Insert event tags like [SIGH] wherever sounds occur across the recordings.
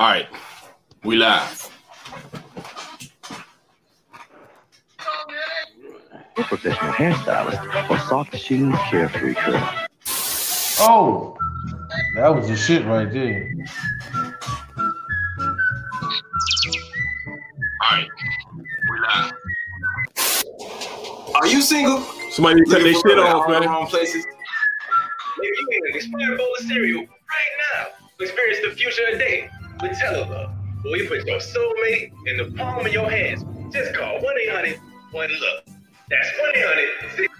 All right, we live. A professional hairstylist or soft shoe carefree curl. Oh, that was the shit right there. All right, we live. Are you single? Somebody need to cut their shit off, man. Wrong places. Maybe you need an expired bowl of cereal right now. Experience the future of with Telelove. Where you put your soulmate in the palm of your hands. Just call 1 800 1 Love. That's 1 800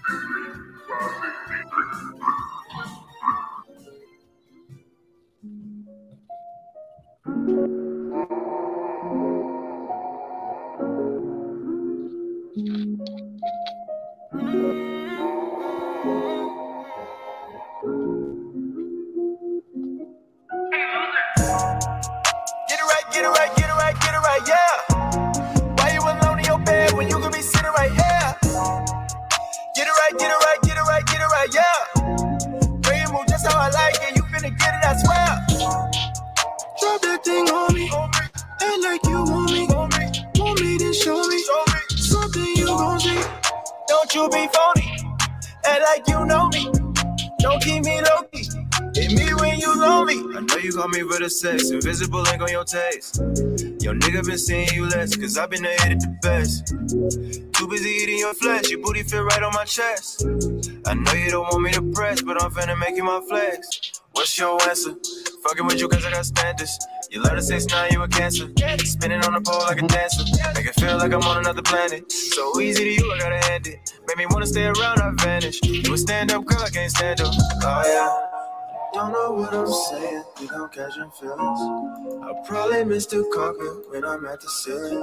you call me for the sex. Invisible ink on your taste. Your nigga been seeing you less, cause I been hit at the best. Too busy eating your flesh, your booty fit right on my chest. I know you don't want me to press, but I'm finna make you my flex. What's your answer? Fucking with you cause I got standards. You love to say now you a cancer. Spinning on the pole like a dancer. Make it feel like I'm on another planet. So easy to you, I gotta hand it. Made me wanna stay around, I vanish. You a stand up girl, I can't stand up. Oh yeah. Don't know what I'm saying, think I'm catching feelings. I probably missed the carpet when I'm at the ceiling.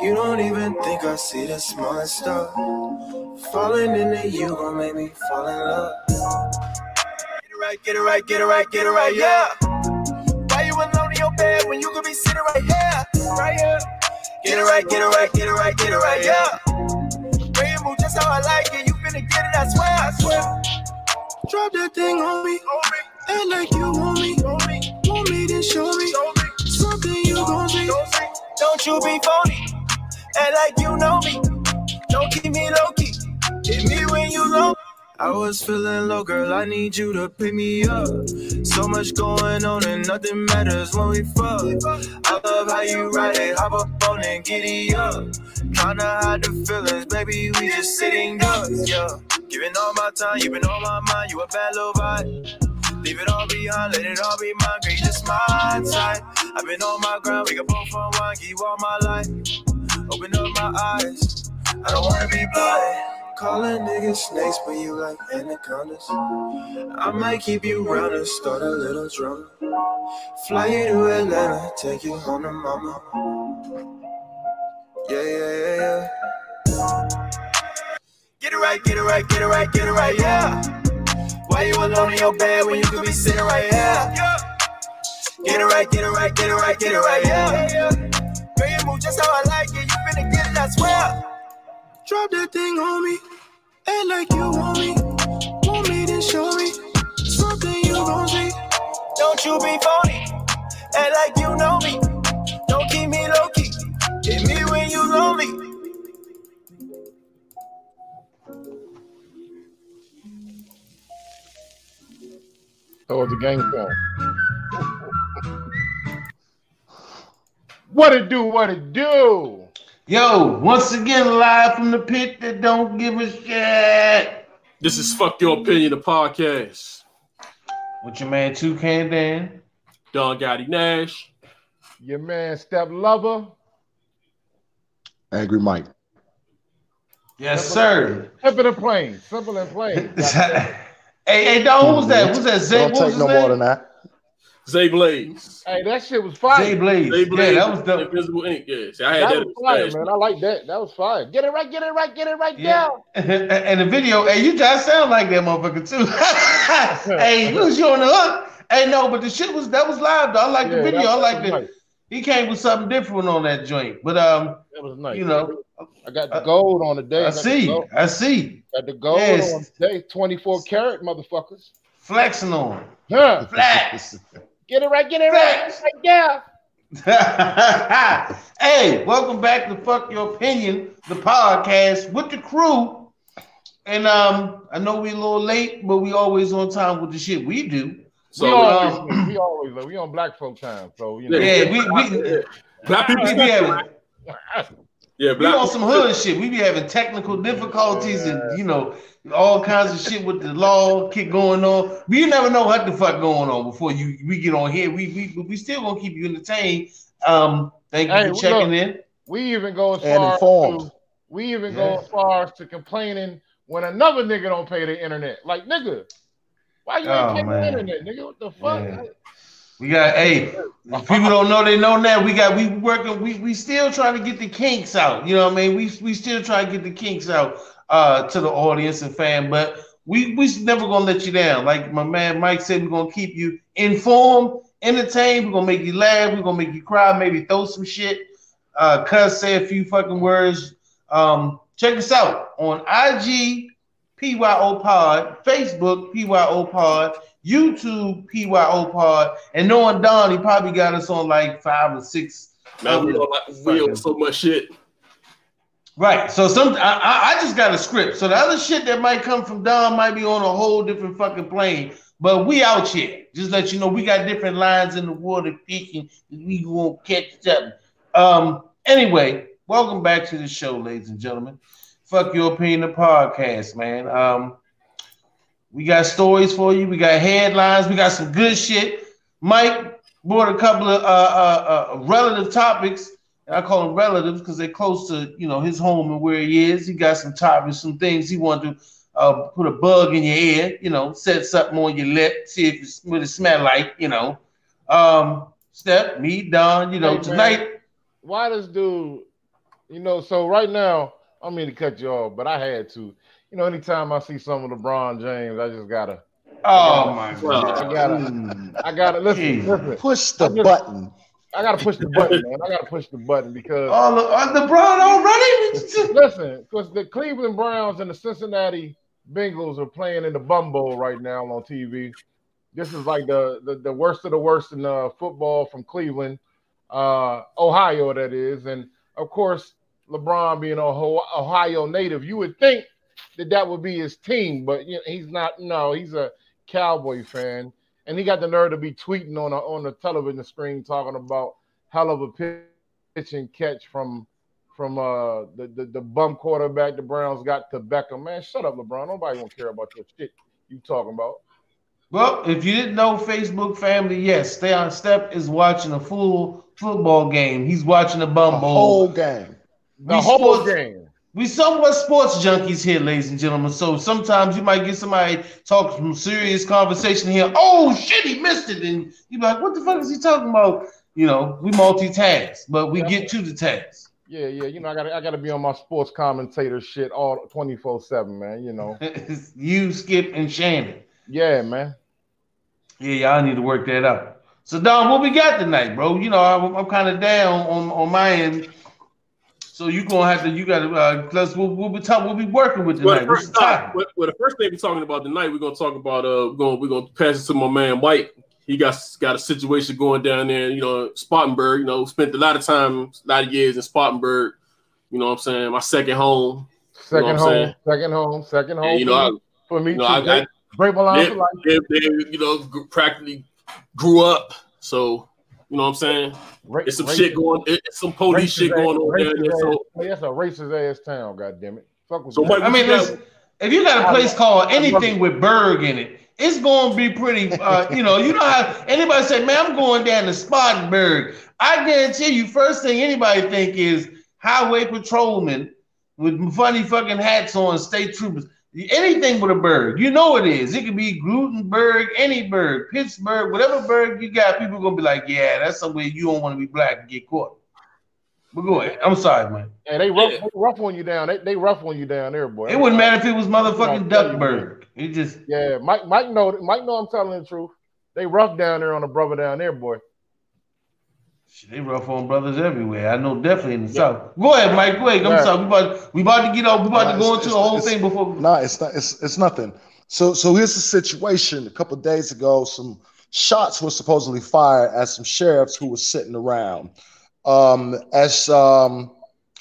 You don't even think I see the smallest stuff. Falling into you gon' make me fall in love. Get it right, get it right, get it right, get it right, yeah. Why you alone in your bed when you could be sitting right here, right here? Get it right, get it right, get it right, get it right, yeah. Bring it move just how I like it, you finna get it, I swear, I swear. Drop that thing on me. Act like you want me. Want me to show me something you gon' see. Don't you be phony. Act like you know me. Don't keep me low key. Hit me when you low. I was feeling low, girl. I need you to pick me up. So much going on and nothing matters when we fuck. I love how you ride it, hop up on and giddy up. Tryna hide the feelings, baby. We just sitting up, yeah. Giving all my time, you been on my mind. You a bad little vibe. Leave it all behind, let it all be mine. Girl, you just my type. I've been on my ground, we can both on one. Give you all my life. Open up my eyes. I don't wanna be blind. Calling niggas snakes, but you like anacondas. I might keep you round and start a little drama. Fly you to Atlanta, take you home to mama. Yeah, yeah, yeah, yeah. Get it right, get it right, get it right, get it right, yeah. Why you alone in your bed when you could be sitting right here? Get it right, get it right, get it right, get it right, yeah. Bring it move just how I like it, you finna get it, I swear. Drop that thing on me, act like you want me. Want me to show me something you gon' see. Don't you be phony, act like you know me. Don't keep me low key, hit me when you lonely. Was the gang song. What it do? What it do? Yo, once again, live from the pit that don't give a shit. This is Fuck Your Opinion, the podcast. With your man, Toucan Dan. Don Gotti Nash. Your man, Step Lover. Angry Mike. Yes, sir. Simple and plain. Simple and plain. hey, hey, Don, who's that? Who's that? Zay, Don't take no his more than that. Zay Blaze. hey, that shit was fire. Zay Blaze. Zay Blaze. Yeah, that was the. Invisible Ink. Yeah, See, I had that that. was fire, in the man. I like that. That was fire. Get it right, get it right, get it right Yeah. down. [LAUGHS] and the video, hey, you just sound like that motherfucker too. [LAUGHS] hey, you was you on the hook. Hey, no, but the shit was that was live though. I like the video. I like the nice. he came with something different on that joint. But um, That was nice. you know, I got the gold on the day. I got the see, I see. Got the gold Yes. on the day. 24 karat, motherfuckers. Flexing on. Huh. Flex. [LAUGHS] Get it right, get it right. Right yeah. [LAUGHS] hey, welcome back to Fuck Your Opinion, the podcast with the crew. And um, I know we're a little late, but we always on time with the shit we do. So we um, always, we always, we on black folk time, so you know. Yeah, we we, black people, we be having [LAUGHS] yeah, we on some hood shit. We be having technical difficulties and you know all kinds of shit with the law keep going on. But you never know what the fuck going on before you we get on here. We we we still gonna keep you entertained. Um, thank you Hey, for checking look. in. We even go as And far informed. to we even Yeah. go as far as to complaining when another nigga don't pay the internet. Like nigga, why you Oh, ain't paying the internet, nigga? What the fuck? Yeah. We got hey, people don't know they know now. We got we working. We we still trying to get the kinks out. You know what I mean? We we still trying to get the kinks out uh to the audience and fan, but we we never gonna let you down. Like my man Mike said, we're gonna keep you informed, entertained. We're gonna make you laugh. We're gonna make you cry. Maybe throw some shit. Uh, cuss, say a few fucking words. Um, check us out on IG PYO Pod, Facebook PYO Pod. YouTube PYO Pod, and knowing Don, he probably got us on like five or six. Man, we like, we on so much shit. Right. So some I, I just got a script. So the other shit that might come from Don might be on a whole different fucking plane. But we out here. Just let you know we got different lines in the water peeking. We won't catch up. Um. Anyway, welcome back to the show, ladies and gentlemen. Fuck your opinion, podcast, man. Um. We got stories for you. We got headlines. We got some good shit. Mike brought a couple of uh, uh, uh, relative topics. I call them relatives because they're close to you know his home and where he is. He got some topics, some things he wanted to uh, put a bug in your ear. You know, set something on your lip, see if it's what it smell like. You know, um, Step, me, Don. You know, Hey, man. tonight. Why does dude? You know, so right now, I don't mean to cut you off, but I had to. You know, anytime I see some of LeBron James, I just gotta, Oh my god. I gotta. I gotta listen. Listen Push the just- button. I gotta push the button, man. I gotta push the button because Oh, Le- uh, LeBron already. listen, because the Cleveland Browns and the Cincinnati Bengals are playing in the Bum Bowl right now on TV. This is like the the, the worst of the worst in uh, football from Cleveland, uh, Ohio, that is, and of course LeBron being a Ohio, Ohio native, you would think that that would be his team, but you know, he's not. No, he's a Cowboy fan, and he got the nerve to be tweeting on a, on the television screen talking about hell of a pitch and catch from from uh the, the the bum quarterback the Browns got to Beckham. Man, shut up, LeBron. Nobody won't care about your shit you talking about. Well, if you didn't know, Facebook family, yes, Stay on Step is watching a full football game. He's watching a The bum bowl. whole game. The We whole sports- game. We somewhat sports junkies here, ladies and gentlemen. So sometimes you might get somebody talk some serious conversation here. Oh shit, he missed it, and you be like, "What the fuck is he talking about?" You know, we multitask, but we get to the task. Yeah, yeah. You know, I got I got to be on my sports commentator shit all twenty four seven, man. You know. [LAUGHS] you, Skip, and Shannon. Yeah, man. Yeah, y'all need to work that out. So Don, what we got tonight, bro? You know, I'm, I'm kind of down on, on my end. So you gonna have to, you gotta, uh, let's we'll, we'll be talking, we'll be working with Well, tonight. the first the time, well, well, the first thing we're talking about tonight, we're gonna talk about uh, we're gonna we're gonna pass it to my man Mike. He got got a situation going down there, you know, Spartanburg. You know, spent a lot of time, a lot of years in Spartanburg. You know what I'm saying? My second home. Second what I'm home, second home, second home. And, you know, I, for me, you know, too. I, I Great- Great line they, for life. they, they, you know, practically grew up. So, you know what I'm saying? Ra- It's some racist- shit going, it's some police racist shit going ass- on there. racist So, that's a racist ass town. God damn it. Fuck with So. Mike, I mean, what listen, if you got a place called anything with Berg in it, it's gonna be pretty. [LAUGHS] Uh, you know, you know how anybody say, "Man, I'm going down to Spartanburg." I guarantee you, first thing anybody think is highway patrolmen with funny fucking hats on, state troopers. Anything with a bird, you know it is. It could be Gutenberg, any bird, Pittsburgh, whatever bird you got. People gonna be like, "Yeah, that's somewhere you don't want to be black and get caught." But go ahead. I'm sorry, man. Hey, they rough, Yeah. they rough on you down. They, they rough on you down there, boy. It wouldn't matter if it was motherfucking Duckburg. It just Yeah, Mike. Mike know. Mike know. I'm telling the truth. They rough down there on the brother down there, boy. They rough on brothers everywhere. I know definitely in the south. Go ahead, Mike. Go ahead. I'm Yeah. We about we about to get off. We about Nah, to go into the whole thing before. No, it's not. It's it's nothing. So so here's the situation. A couple days ago, some shots were supposedly fired at some sheriffs who were sitting around. Um, as um,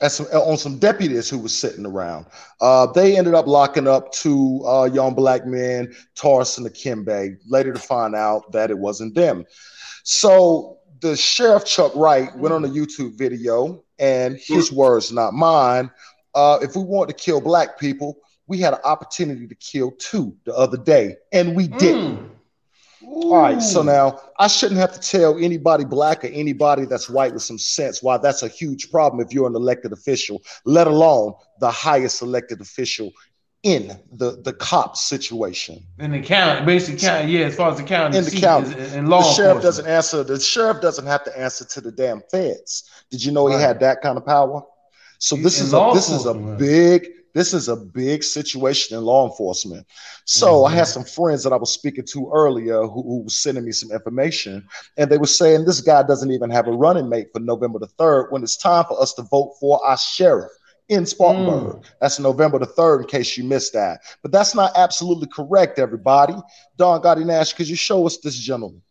as some, on some deputies who were sitting around. Uh, they ended up locking up two uh, young black men, Taurus and Akimbe, later to find out that it wasn't them. So the sheriff Chuck Wright went on a YouTube video, and his words, not mine. Uh, if we want to kill black people, we had an opportunity to kill two the other day, and we didn't. All right, so now I shouldn't have to tell anybody black or anybody that's white with some sense why that's a huge problem if you're an elected official, let alone the highest elected official in the the cop situation. In the county, basically county, yeah, as far as the county, In the county, is- and law the sheriff doesn't answer. The sheriff doesn't have to answer to the damn feds. Did you know he had that kind of power? So this In is a this is a big this is a big situation in law enforcement. So I Mm-hmm. had some friends that I was speaking to earlier who, who was sending me some information, and they were saying this guy doesn't even have a running mate for November the third when it's time for us to vote for our sheriff in Spartanburg. Mm. That's November the 3rd, in case you missed that. But that's not absolutely correct, everybody. Don Gotti Nash, could you show us this gentleman?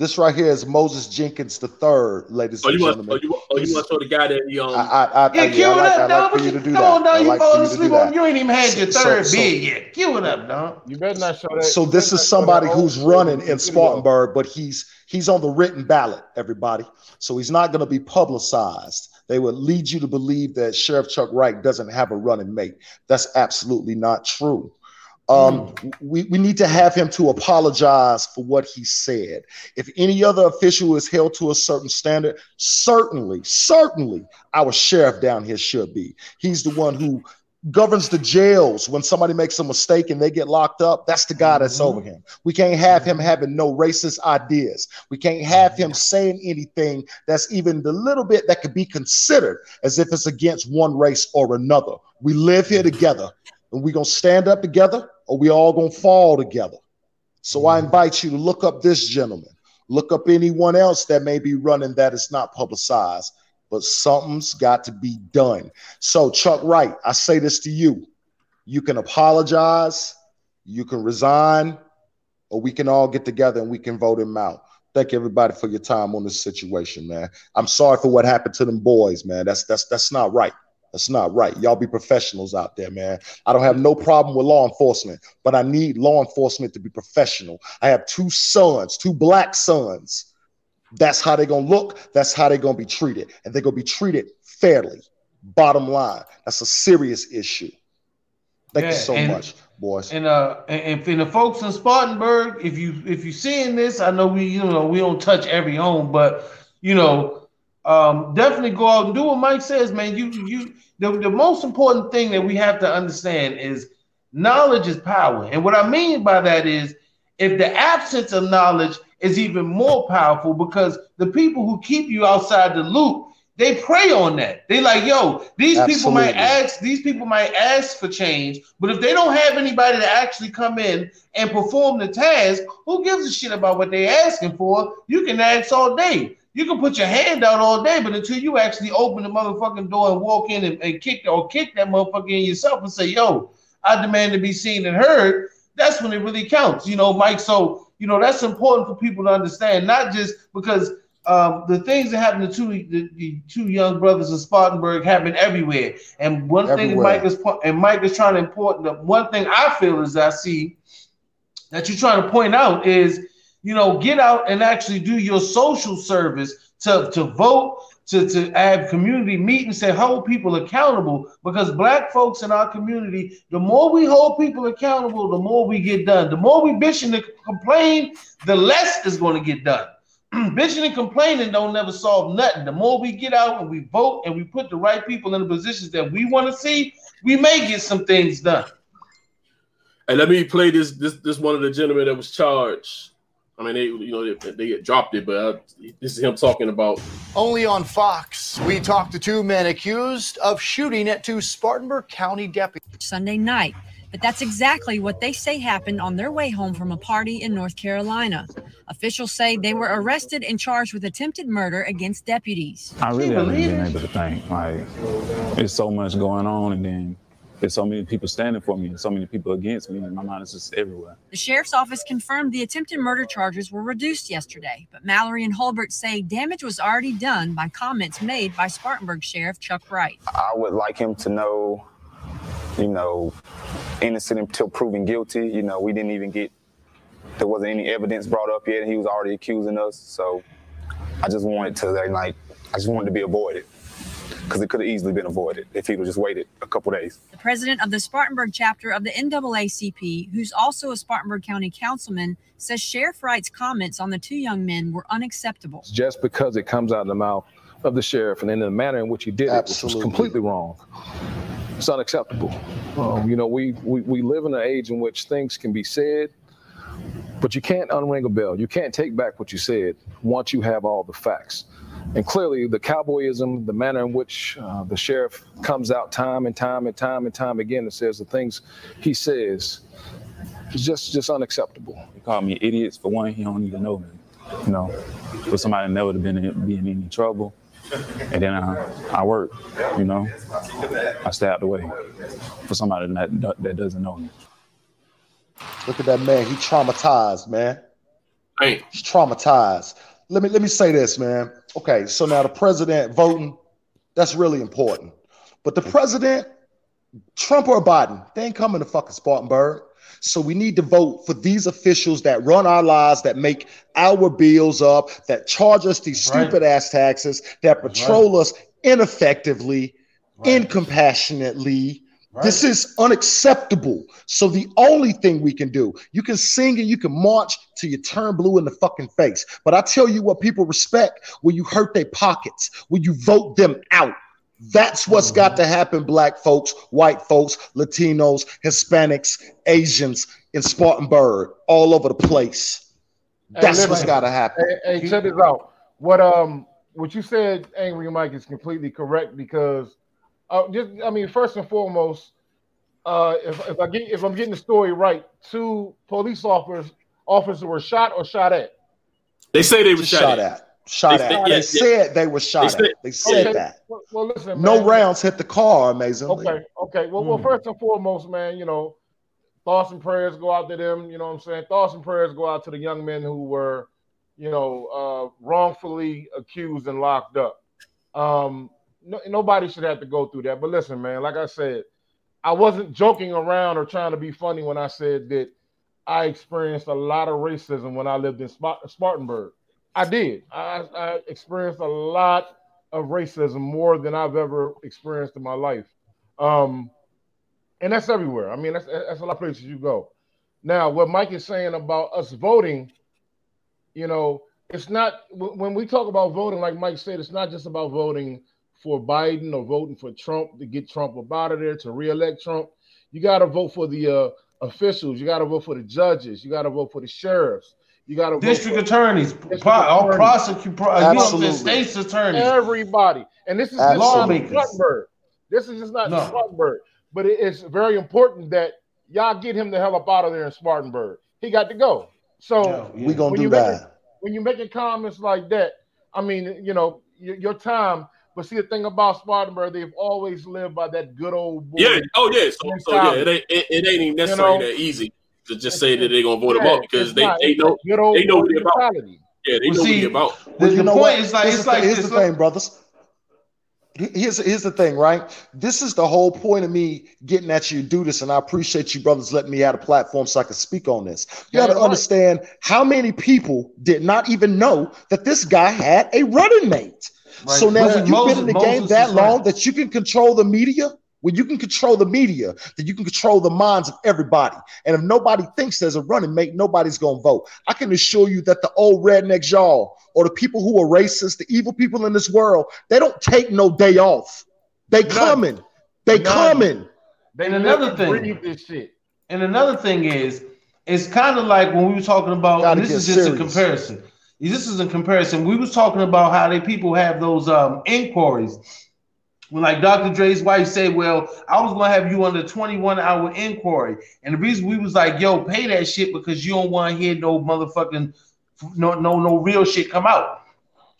This right here is Moses Jenkins the third, ladies Oh, and you want? gentlemen. Oh, you, oh, you want to show the guy that he um? I, I, I, Yeah, I, cue yeah, I it like, up, I dog. like for you you, to do come that. on, dog. I You like falling you to asleep do on. that. You ain't even had your so- third so- bid yet. Cue it up, dog. You better not show that. So this is not show that somebody who's running in Spartanburg, but he's he's on the written ballot, everybody. So he's not going to be publicized. They would lead you to believe that Sheriff Chuck Wright doesn't have a running mate. That's absolutely not true. Um, hmm. we, we need to have him to apologize for what he said. If any other official is held to a certain standard, certainly, certainly our sheriff down here should be. He's the one who governs the jails when somebody makes a mistake and they get locked up. That's the guy that's mm-hmm. over him. We can't have him mm-hmm. having no racist ideas. We can't have him mm-hmm. saying anything that's even the little bit that could be considered as if it's against one race or another. We live here together and we're going to stand up together or we all going to fall together. So I mm-hmm. invite you to look up this gentleman, look up anyone else that may be running that is not publicized, but something's got to be done. So, Chuck Wright, I say this to you. You can apologize, you can resign, or we can all get together and we can vote him out. Thank everybody for your time on this situation, man. I'm sorry for what happened to them boys, man. That's that's that's not right. That's not right. Y'all be professionals out there, man. I don't have no problem with law enforcement, but I need law enforcement to be professional. I have two sons, two black sons. That's how they're gonna look. That's how they're gonna be treated, and they're gonna be treated fairly. Bottom line, that's a serious issue. Thank you so and- much, boys. And uh, and, and for the folks in Spartanburg, if you if you're seeing this, I know we you know we don't touch every home, but you know, um, definitely go out and do what Mike says, man. You you the, the most important thing that we have to understand is knowledge is power, and what I mean by that is if the absence of knowledge is even more powerful because the people who keep you outside the loop they prey on that. They like, yo, these people might ask, these people might ask for change, but if they don't have anybody to actually come in and perform the task, who gives a shit about what they're asking for? You can ask all day. You can put your hand out all day, but until you actually open the motherfucking door and walk in and, and kick or kick that motherfucker in yourself and say, yo, I demand to be seen and heard, that's when it really counts. You know, Mike. So, you know, that's important for people to understand, not just because um, the things that happen to two the, the two young brothers in Spartanburg happen everywhere. And one thing. Mike is and Mike is trying to important. The one thing I feel is I see that you're trying to point out is, you know, get out and actually do your social service to to vote. To, to have community meetings say hold people accountable because black folks in our community the more we hold people accountable the more we get done the more we bitch and complain the less is going to get done [CLEARS THROAT] bitching and complaining don't never solve nothing. The more we get out and we vote and we put the right people in the positions that we want to see, we may get some things done. And let me play this this this one of the gentlemen that was charged. I mean, they you know they, they get dropped it, but uh, this is him talking about Only on Fox, we talked to two men accused of shooting at two Spartanburg County deputies. Sunday night. But that's exactly what they say happened on their way home from a party in North Carolina. Officials say they were arrested and charged with attempted murder against deputies. I really you haven't believe been it? able to think. Like, it's so much going on, and then there's so many people standing for me and so many people against me, and my mind is just everywhere. The sheriff's office confirmed the attempted murder charges were reduced yesterday, but Mallory and Holbert say damage was already done by comments made by Spartanburg Sheriff Chuck Wright. I would like him to know, you know, innocent until proven guilty. You know, we didn't even get, there wasn't any evidence brought up yet, and he was already accusing us. So I just wanted to, like, I just wanted to be avoided because it could have easily been avoided if he would just waited a couple days. The president of the Spartanburg chapter of the NAACP, who's also a Spartanburg County councilman, says Sheriff Wright's comments on the two young men were unacceptable. just because it comes out of the mouth of the sheriff and in the manner in which he did it, which was completely wrong. It's unacceptable. Um, you know, we, we we live in an age in which things can be said, but you can't unring a bell. You can't take back what you said once you have all the facts. And clearly, the cowboyism, the manner in which uh, the sheriff comes out time and time and time and time again and says the things he says is just just unacceptable. He called me idiots for one. He don't even know me. You know, for somebody that never been in, be in any trouble. And then I, I work. You know, I stay out the way for somebody that that doesn't know me. Look at that man. He traumatized, man. Hey, He's traumatized. Let me let me say this, man. Okay, so now the president voting, that's really important. But the president, Trump or Biden, they ain't coming to fucking Spartanburg. So we need to vote for these officials that run our lives, that make our bills up, that charge us these Right. stupid ass taxes, that patrol us ineffectively, incompassionately. This is unacceptable. So the only thing we can do, you can sing and you can march till you turn blue in the fucking face. But I tell you what people respect when you hurt their pockets, when you vote them out. That's what's got to happen, black folks, white folks, Latinos, Hispanics, Asians in Spartanburg, all over the place. Hey, That's listen. what's got to happen. Hey, hey, check this out. What um what you said, Angry Mike, is completely correct because uh, just I mean, first and foremost, uh, if, if I get if I'm getting the story right, two police officers officers were shot or shot at. they say they were shot, shot at. at. Shot They at. said- They yeah, yeah. said they were shot They at. said- They said Okay, that. Well, well, listen, No man. rounds hit the car, amazingly. Okay, okay. Well, well, first and foremost, man, you know, thoughts and prayers go out to them. You know what I'm saying? Thoughts and prayers go out to the young men who were, you know, uh, wrongfully accused and locked up. Um, no, nobody should have to go through that. But listen, man, like I said, I wasn't joking around or trying to be funny when I said that I experienced a lot of racism when I lived in Spart- Spartanburg. I did. I, I experienced a lot of racism more than I've ever experienced in my life. Um, and that's everywhere. I mean, that's that's a lot of places you go. Now, what Mike is saying about us voting, you know, it's not when we talk about voting, like Mike said, it's not just about voting for Biden or voting for Trump to get Trump up out of there to reelect Trump. You got to vote for the uh, officials. You got to vote for the judges. You got to vote for the sheriffs. You got to District vote for attorneys, District pro- all attorneys. prosecute, pro- you know what I'm saying, Absolutely. states attorneys. everybody. And this is just not Lawmakers. Spartanburg. This is just not No. Spartanburg. But it- it's very important that y'all get him the hell up out of there in Spartanburg. He got to go. So Yeah, yeah. We gonna when do you make that. it- when you're making comments like that, I mean, you know, your, your time. But see, the thing about Spartanburg, they've always lived by that good old boy. Yeah. Oh yeah. So, so yeah, it ain't, it, it ain't even necessarily know? that easy to just say that they're gonna vote them out because they, not. they know that good old they know boy what he about. Yeah, they Well, know what see, he about. The, Well, the you know point what? is like Here's it's the, like here's it's the like- thing, brothers. Here's here's the thing, right? This is the whole point of me getting at you to do this, and I appreciate you, brothers, letting me have a platform so I can speak on this. You Yeah, got to right. understand how many people did not even know that this guy had a running mate. Right. So now, when you've Moses- been in the Moses game that long right. that you can control the media, when you can control the media, then you can control the minds of everybody. And if nobody thinks there's a running mate, nobody's gonna vote. I can assure you that the old rednecks, y'all, or the people who are racist, the evil people in this world, they don't take no day off. They None. coming. They None. coming. They And another thing- this shit. And another thing is, it's kind of like when we were talking about. This is just a comparison. This is a comparison. We was talking about how they people have those um inquiries. When like Dr. Dre's wife said, "Well, I was gonna have you under 21 hour inquiry," and the reason we was like, "Yo, pay that shit because you don't want to hear no motherfucking no no no real shit come out."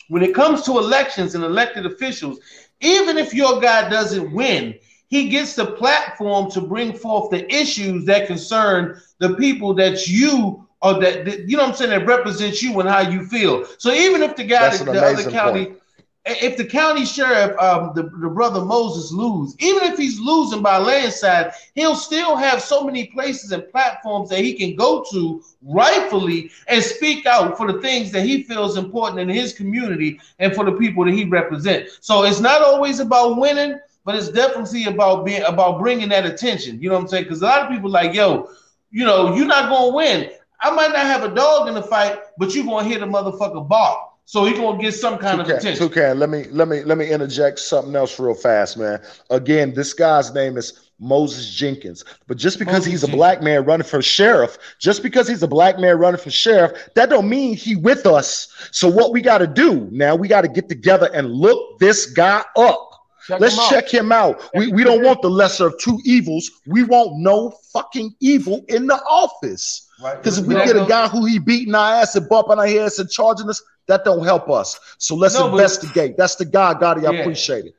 When it comes to elections and elected officials, even if your guy doesn't win, he gets the platform to bring forth the issues that concern the people that you or that, that- you know what I'm saying that represents you and how you feel. So even if the guy that the other county point. If the county sheriff, um, the, the brother Moses lose, even if he's losing by landslide, he'll still have so many places and platforms that he can go to rightfully and speak out for the things that he feels important in his community and for the people that he represents. So it's not always about winning, but it's definitely about being about bringing that attention. You know what I'm saying? Because a lot of people like, yo, you know, you're not gonna win. I might not have a dog in the fight, but you're gonna hear the motherfucker bark. So he gonna get some kind of attention. Toucan, let me let me let me interject something else real fast, man. Again, this guy's name is Moses Jenkins. But just because Moses he's a black man running for sheriff, just because he's a black man running for sheriff, that don't mean he with us. So what we got to do now, we got to get together and look this guy up. Check Let's him check him out. We, we don't want the lesser of two evils. We want no fucking evil in the office. Right. Because if we That get a guy who he beating our ass and bumping our heads and charging us, that don't help us. So let's No, but- investigate. That's the guy, Gotti. I Yeah. appreciate it.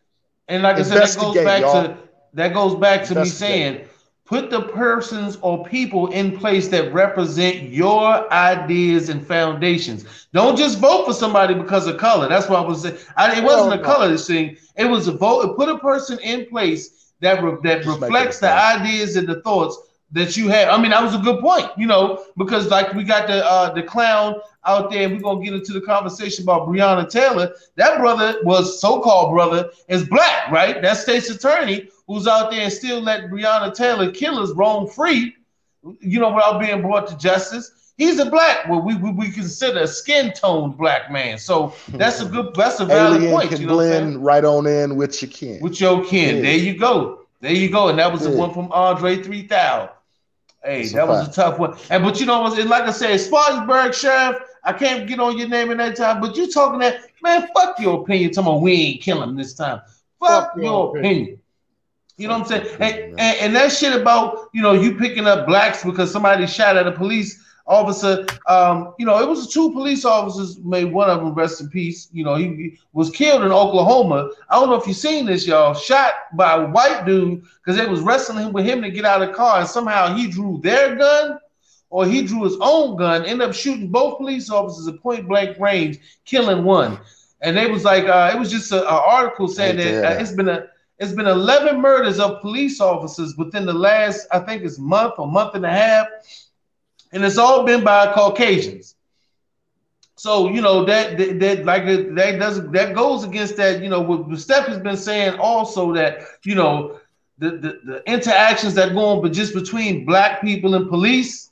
And like I said, that goes back y'all. to that goes back to me saying, put the persons or people in place that represent your ideas and foundations. Don't just vote for somebody because of color. That's what I was saying. I, it wasn't Well, a color thing. It was a vote. Put a person in place that re- that Just reflects the a ideas and the thoughts that you had. I mean, that was a good point, you know, because like we got the uh, the clown out there, and we're gonna get into the conversation about Breonna Taylor. That brother was so-called brother is black, right? That state's attorney who's out there and still let Breonna Taylor killers roam free, you know, without being brought to justice. He's a black, well, we, we, we consider a skin tone black man. So that's a good, that's a valid Alien point. can You know what blend right on in with your kin. with your kin. Yeah. There you go. There you go. And that was the one from Andre 3000. Hey, That's a that was a tough one. And but you know what? Like I said, Spartanburg Sheriff, I can't get on your name in that time, but you talking that man, fuck your opinion. Talking about we ain't killing him this time. Fuck, Fuck your your opinion. You know what I'm saying? And, and, and that shit about you know you picking up blacks because somebody shot at a police officer. Um, you know, it was two police officers. Made one of them rest in peace. You know, he, he was killed in Oklahoma. I don't know if you've seen this, y'all. Shot by a white dude because they was wrestling with him to get out of the car, and somehow he drew their gun. Or he drew his own gun, ended up shooting both police officers at point blank range, killing one. And they was like, uh, it was just an article saying Hate that, uh, that. it's been a it's been 11 murders of police officers within the last, I think it's month or month and a half, and it's all been by Caucasians. So you know that that, that like that does that goes against that. You know what Steph has been saying also that you know the, the the interactions that go on, but just between black people and police,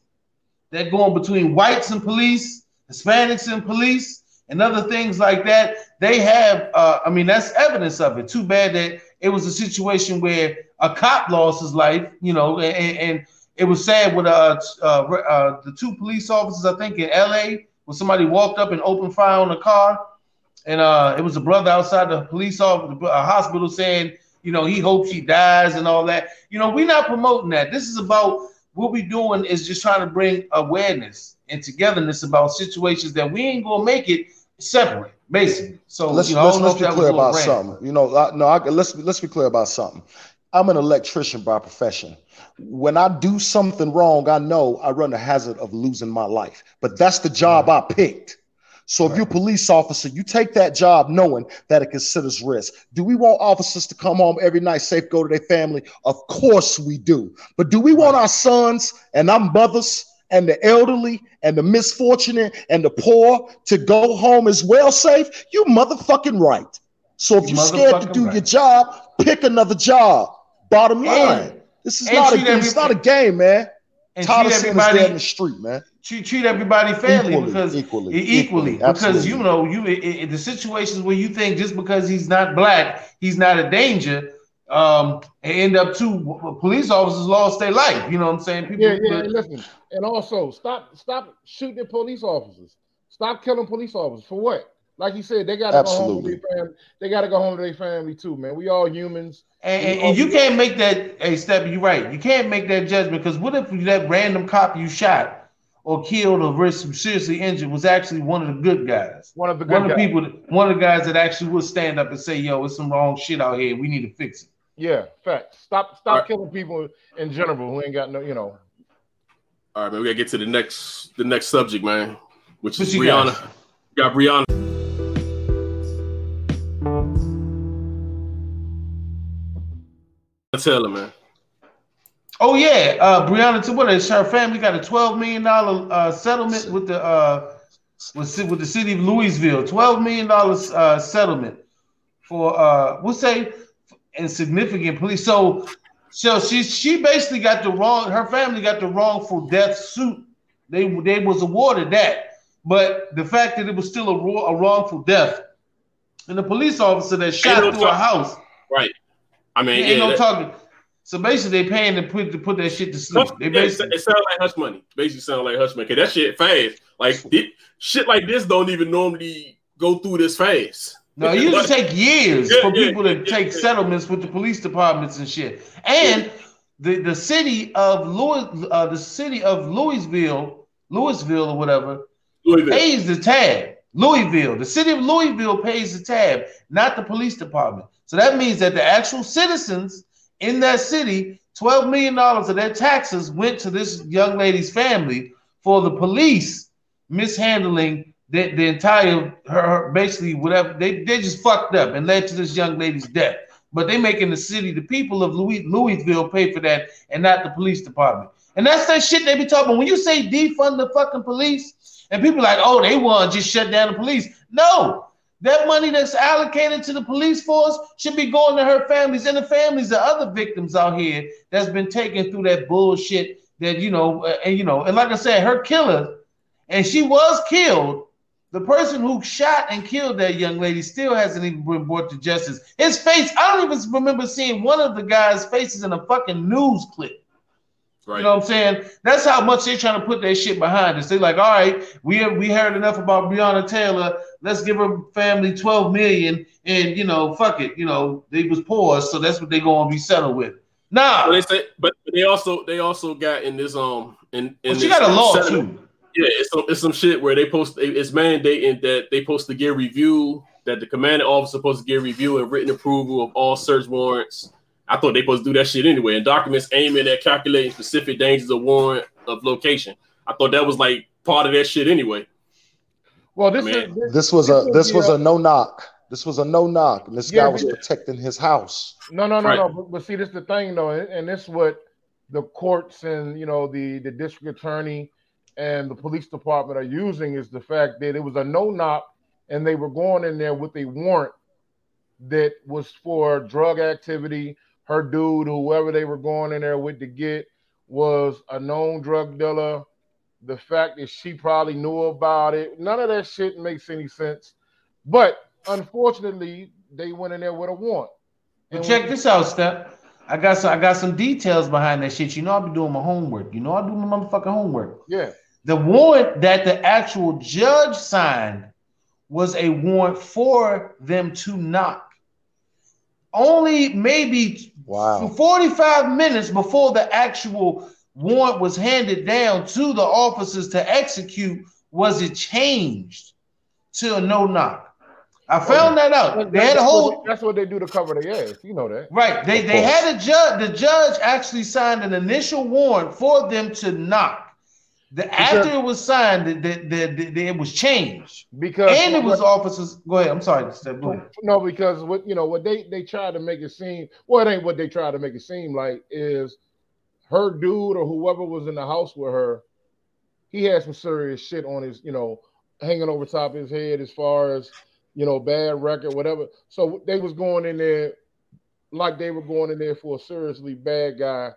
that go on between whites and police, Hispanics and police, and other things like that. They have, uh, I mean, that's evidence of it. Too bad that it was a situation where a cop lost his life, you know, and, and it was sad with uh, uh, uh, the two police officers, I think in LA, when somebody walked up and opened fire on a car, and uh, it was a brother outside the police office, uh, hospital saying, you know, he hopes he dies and all that. You know, we're not promoting that. This is about what we're doing is just trying to bring awareness and togetherness about situations that we ain't gonna make it separate, basically. So let's you know, let's, let's be clear about rant. something. You know, I, no, I, let's let's be clear about something. I'm an electrician by profession. When I do something wrong, I know I run the hazard of losing my life. But that's the job I picked. So if you're a police officer, you take that job knowing that it considers risk. Do we want officers to come home every night safe, go to their family? Of course we do. But do we want our sons and our mothers and the elderly and the misfortunate and the poor to go home as well safe? You motherfucking right. So if You you're scared to do right. your job, pick another job. Bottom line. And- this is and not a treat it's not a game, man. and Tired treat everybody- in the street, man. treat, treat everybody fairly Equally, because equally, equally, equally, because absolutely. you know you i- i- the situations where you think just because he's not black he's not a danger um and end up two police officers lost their life you know what i'm saying people Yeah, yeah. And listen, and also stop, stop shooting police officers. Stop killing police officers for what? Like you said, they gotta go home to their family. They gotta go home to their family too, man. We all humans. And, and, and you can't make that. Hey, Step, you're right. You can't make that judgment because what if that random cop you shot or killed or very seriously injured was actually one of the good guys? One of the one good of the guys. people, that- one of the guys that actually would stand up and say, "Yo, it's some wrong shit out here. We need to fix it." Yeah, fact. Stop stop killing people in general who ain't got no, you know. All right, man. We gotta get to the next the next subject, man, which What is you got? Breonna. Got Breonna. Taylor, man. Oh yeah, uh, Breonna Taylor. What is her family got a twelve million dollar uh, settlement with the uh, with, with the city of Louisville. Twelve million dollars uh, settlement for uh, we'll say insignificant police. So, so she she basically got the wrong. Her family got the wrongful death suit. They they was awarded that, but the fact that it was still a, a wrongful death, and the police officer that shot through a house. Right. I mean, ain't yeah, no that- talking. So basically, they paying to put to put that shit to sleep. Hush, They yeah, it, basically it sounds like hush money. Basically, sound like hush money. Cause that shit fast. Like it, shit like this don't even normally go through this fast. no, it used to take years Yeah, for yeah, people to take settlements with the police departments and shit. And the the city of Louis, uh, the city of Louisville, Louisville or whatever, Louisville. pays the tab. Louisville, the city of Louisville pays the tab, not the police department. So that means that the actual citizens in that city, $12 million of their taxes went to this young lady's family for the police mishandling the, the entire her, her- basically whatever they, they just fucked up and led to this young lady's death. But they making the city, the people of Louis, Louisville pay for that and not the police department. And that's that shit they be talking. When you say defund the fucking police, and people like, oh, they want to just shut down the police. No, that money that's allocated to the police force should be going to her families and the families of other victims out here that's been taken through that bullshit that you know, uh, and you know, and like I said, her killer, and she was killed. The person who shot and killed that young lady still hasn't even been brought to justice. His face, I don't even remember seeing one of the guy's faces in a fucking news clip. Right. You know what I'm saying? That's how much they're trying to put that shit behind us. They're like, all right, we we heard enough about Breonna Taylor. Let's give her family 12 million, and you know, fuck it. You know, they was poor, so that's what they're gonna be settled with. Nah, But they say, but they also they also got in this um in, in But she got a law, settlement- too. Yeah, it's some it's some shit where they post it's mandating that they post to give review that the commanding officer supposed to give review and written approval of all search warrants. I thought they supposed to do that shit anyway, and documents aiming at calculating specific dangers of warrant of location. I thought that was like part of that shit anyway. Well, this Man. is This was a would this be was a no knock. This was a no knock, and this Yeah, guy was but- protecting his house. No, no, no, Right. no. But, but see, this is the thing, though, and, and this is what the courts and you know the the district attorney and the police department are using is the fact that it was a no knock, and they were going in there with a warrant that was for drug activity. Her dude, whoever they were going in there with to get, was a known drug dealer. The fact that she probably knew about it, none of that shit makes any sense. But unfortunately, they went in there with a warrant. And check this out, Step. I got some I got some details behind that shit. You know, I be doing my homework. You know, I do my motherfucking homework. Yeah. The warrant that the actual judge signed was a warrant for them to knock. Only maybe Wow. 45 minutes before the actual warrant was handed down to the officers to execute was it changed to a no knock. I found that out. They had a That's whole what- That's what they do to cover their ass. You know that, Right. They they had a judge. The judge actually signed an initial warrant for them to knock. The after it was signed, the, the, the, the- it was changed because and it was officers. Go ahead. I'm sorry. Step. Go ahead. No, because what you know what they they try to make it seem. Well, it ain't what they try to make it seem like is her dude or whoever was in the house with her. He had some serious shit on his, you know, hanging over top of his head as far as you know, bad record, whatever. So they was going in there like they were going in there for a seriously bad guy.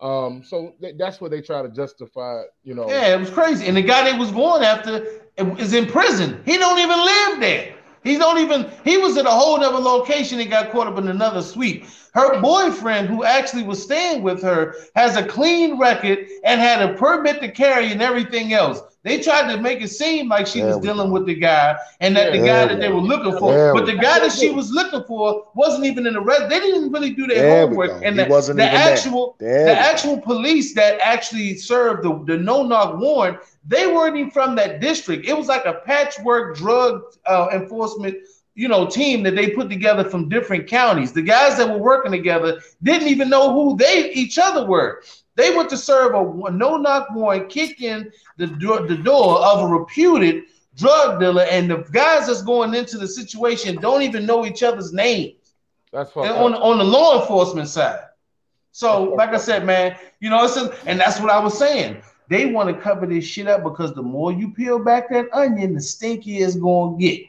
Um, so th- that's what they try to justify, you know. Yeah, it was crazy. And the guy they was going after is in prison. He don't even live there. He don't even. He was at a whole other location and got caught up in another sweep. Her boyfriend, who actually was staying with her, has a clean record and had a permit to carry and everything else. They tried to make it seem like she There was dealing with the guy and that the guy that they were looking for. we But the go. guy that she was looking for wasn't even in the red. They didn't really do their There homework. And He the, wasn't the actual the actual police that actually served the, the no knock warrant, they weren't even from that district. It was like a patchwork drug uh, enforcement you know, team that they put together from different counties. The guys that were working together didn't even know who they each other were. They went to serve a no knock warrant, kick in the door, the door of a reputed drug dealer, and the guys that's going into the situation don't even know each other's names. That's fucked on on the law enforcement side. So, like I said, man, you know, it's a, and that's what I was saying. They want to cover this shit up because the more you peel back that onion, the stinkier it's gonna get.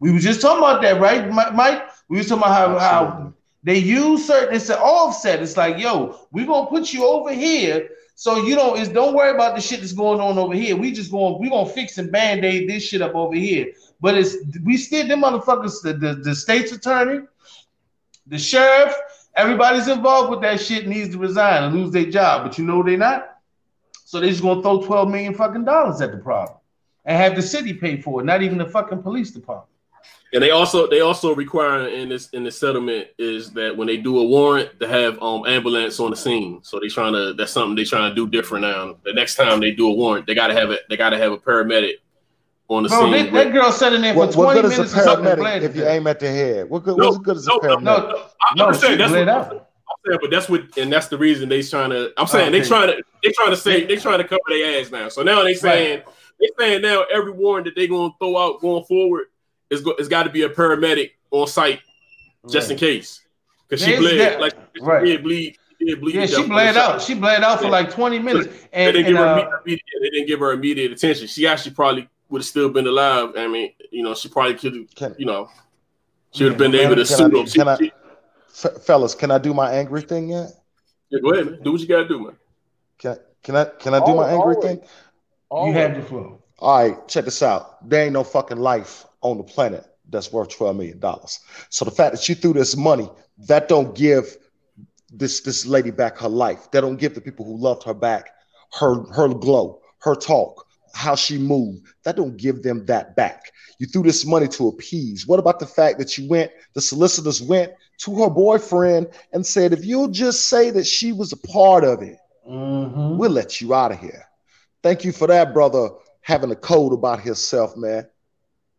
We were just talking about that, right, Mike? We were talking about how, how they use certain. It's an offset. It's like, yo, we're gonna put you over here, so you don't. Is don't worry about the shit that's going on over here. We just going. We gonna fix and band aid this shit up over here. But it's we still them motherfuckers. The, the the state's attorney, the sheriff, everybody's involved with that shit needs to resign and lose their job. But you know they not. So they just gonna throw 12 million fucking dollars at the problem and have the city pay for it, not even the fucking police department. And they also they also require in this in the settlement is that when they do a warrant to have um ambulance on the scene. So they trying to that's something they trying to do different now. The next time they do a warrant, they gotta have it. They gotta have a paramedic on the Bro, scene. that, that girl sat in there for What, what 20 good is a minutes or something and paramedic if you aim at the head? What good, No, what's good as a no, no, paramedic? No, I'm no, saying that's what, out. I'm saying, but that's what, and that's the reason they trying to. I'm saying they Okay. trying to, they trying to say they trying to cover their ass now. So now they saying they saying now every warrant that they gonna throw out going forward is go, it's got to be a paramedic on site just in case because she bled that- like she right. did bleed. She did bleed Yeah, she bled out. She bled out for Yeah. like 20 minutes. They And, didn't and give her uh, immediate, immediate- they didn't give her immediate attention. She actually probably would have still been alive. I mean, you know, she probably could have, you know, she would have been Can able to I- sue can I- them. Can I- fellas, can I do my angry thing yet? yeah, go ahead, man. Do what you gotta do, man. Can, can I can I do my angry thing? you have the floor. All right, check this out. There ain't no fucking life on the planet that's worth twelve million dollars. So the fact that you threw this money, that don't give this this lady back her life. That don't give the people who loved her back her her glow, her talk, how she moved. That don't give them that back. You threw this money to appease. What about the fact that you went, the solicitors went to her boyfriend and said, if you'll just say that she was a part of it, Mm-hmm. we'll let you out of here. Thank you for that, brother, having a code about himself, man.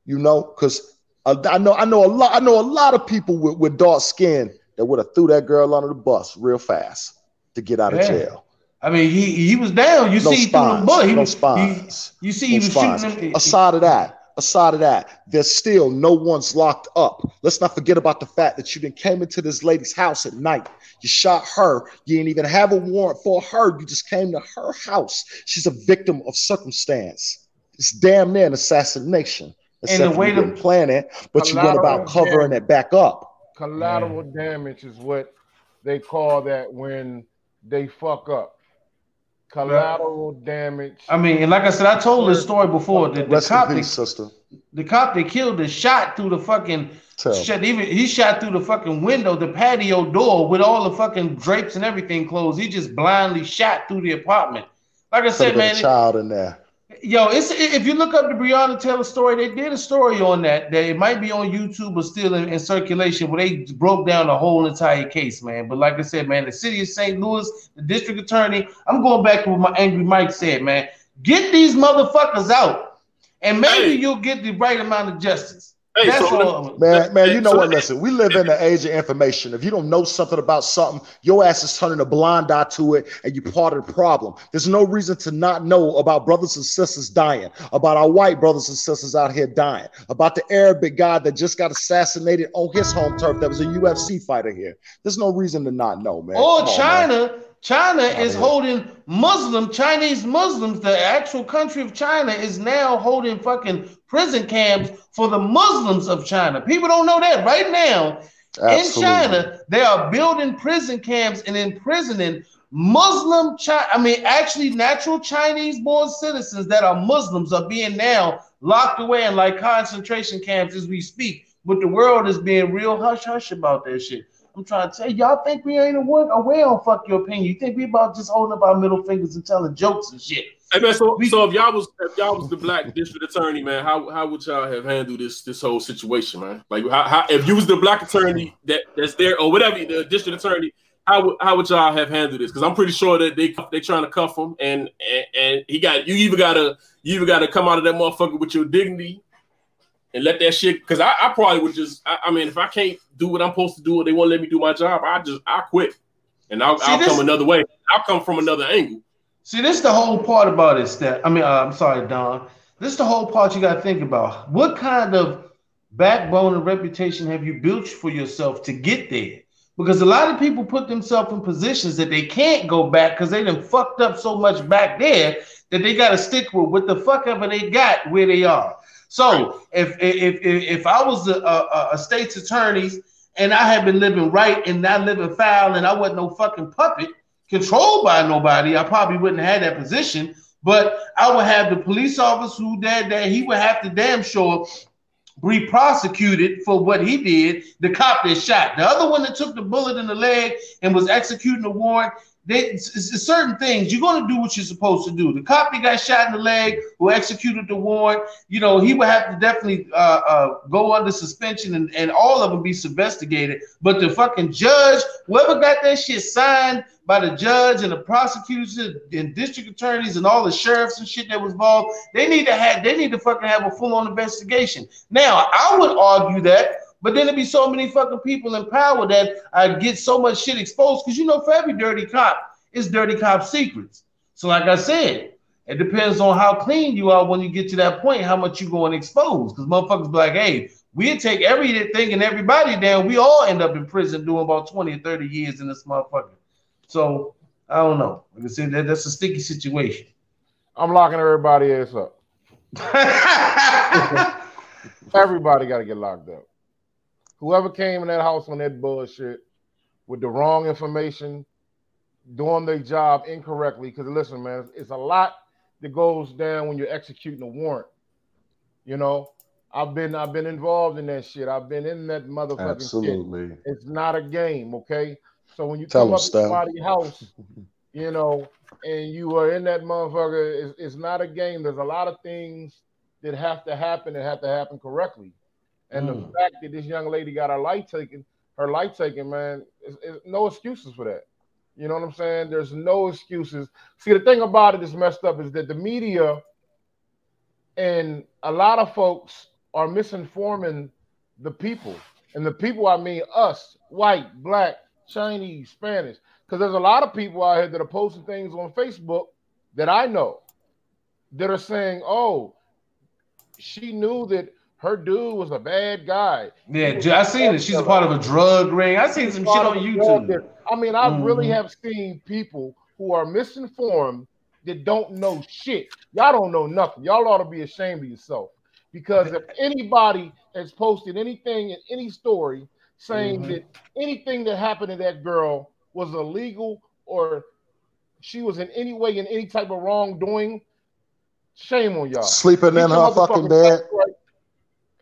You know, because uh, I know I know a lot. I know a lot of people with, with dark skin that would have threw that girl under the bus real fast to get out of Yeah. jail. I mean, he he was down. You no see, he threw the spines, bullet. He no was, spines. he- you see, no he was spines. shooting them. Aside of that, aside of that, there's still no one's locked up. Let's not forget about the fact that you then came into this lady's house at night. You shot her. You didn't even have a warrant for her. You just came to her house. She's a victim of circumstance. It's damn near an assassination. And the way you the- didn't plan it, but you went about covering damage. it back up. Collateral damage is what they call that when they fuck up. Collateral damage. I mean, and like I said, I told this story before. The, the cop, in that, sister. the cop that killed the shot through the fucking Tell. shot. Even he shot through the fucking window, the patio door with all the fucking drapes and everything closed. He just blindly shot through the apartment. Like I Could said, have been man, a child in there. Yo, it's if you look up the Breonna Taylor story, they did a story on that. That it might be on YouTube but still in, in circulation where they broke down the whole entire case, man. But like I said, man, the city of St. Louis, the district attorney, I'm going back to what my angry Mike said, man. Get these motherfuckers out, and maybe you'll get the right amount of justice. Hey, That's so all. Man, man, you know so what? Listen, we live in the age of information. If you don't know something about something, your ass is turning a blind eye to it, and you're part of the problem. There's no reason to not know about brothers and sisters dying, about our white brothers and sisters out here dying, about the Arabic guy that just got assassinated on his home turf that was a UFC fighter here. There's no reason to not know, man. Or Come on, man. China, China is here. holding Muslim, Chinese Muslims, the actual country of China is now holding fucking prison camps for the Muslims of China. People don't know that right now. In China, they are building prison camps and imprisoning Muslim, Chi- I mean, actually, natural Chinese born citizens that are Muslims are being now locked away in like concentration camps as we speak. But the world is being real hush hush about that shit. I'm trying to tell you, y'all think we ain't a aware, aware on fuck your opinion. You think we about just holding up our middle fingers and telling jokes and shit. Hey man, so, so if y'all was if y'all was the black district attorney, man, how how would y'all have handled this this whole situation, man? Like how, how if you was the black attorney that that's there or whatever the district attorney, how would how would y'all have handled this? Because I'm pretty sure that they they trying to cuff him and, and and he got you even gotta you either gotta come out of that motherfucker with your dignity and let that shit. Because I, I probably would just. I, I mean, if I can't do what I'm supposed to do, or they won't let me do my job, I just I quit, and I'll, See, I'll this- come another way. I'll come from another angle. See, this is the whole part about it, Steph. I mean, uh, I'm sorry, Don. This is the whole part you got to think about. What kind of backbone and reputation have you built for yourself to get there? Because a lot of people put themselves in positions that they can't go back because they done fucked up so much back there that they got to stick with what the fuck ever they got where they are. So if if if, if I was a, a, a state's attorneys and I had been living right and not living foul and I wasn't no fucking puppet controlled by nobody, I probably wouldn't have that position. But I would have the police officer who did that. He would have to damn sure be prosecuted for what he did. The cop that shot, the other one that took the bullet in the leg and was executing the warrant. They, it's, it's certain things you're going to do what you're supposed to do. The cop that got shot in the leg, who executed the warrant, you know, he would have to definitely uh, uh, go under suspension and, and all of them be investigated. But the fucking judge, whoever got that shit signed by the judge and the prosecutors and district attorneys and all the sheriffs and shit that was involved, they need to have they need to fucking have a full-on investigation. Now, I would argue that, but then there'd be so many fucking people in power that I get so much shit exposed because you know, for every dirty cop, it's dirty cop secrets. So, like I said, it depends on how clean you are when you get to that point, how much you going to expose. Because motherfuckers be like, hey, we'll take everything and everybody down. We all end up in prison doing about 20 or 30 years in this motherfucker. So I don't know. Like I said, that, that's a sticky situation. I'm locking everybody ass up. [LAUGHS] Everybody got to get locked up. Whoever came in that house on that bullshit with the wrong information, doing their job incorrectly. Because listen, man, it's a lot that goes down when you're executing a warrant. You know, I've been I've been involved in that shit. I've been in that motherfucking Absolutely. shit. It's not a game, okay? So when you Tell come up to somebody's house, [LAUGHS] you know, and you are in that motherfucker, it's, it's not a game. There's a lot of things that have to happen and have to happen correctly. And the Mm. fact that this young lady got her light taken, her light taken, man, is, is no excuses for that. You know what I'm saying? There's no excuses. See, the thing about it is messed up is that the media and a lot of folks are misinforming the people. And the people, I mean us, white, black, Chinese, Spanish. Because there's a lot of people out here that are posting things on Facebook that I know that are saying, oh, she knew that her dude was a bad guy. Yeah, I seen it. She's a part of a drug ring. I seen some shit on YouTube. I mean, I really Mhm. have seen people who are misinformed that don't know shit. Y'all don't know nothing. Y'all ought to be ashamed of yourself. Because if [LAUGHS] anybody has posted anything in any story saying Mhm. that anything that happened to that girl was illegal or she was in any way in any type of wrongdoing, shame on y'all. Sleeping Get in her fucking bed.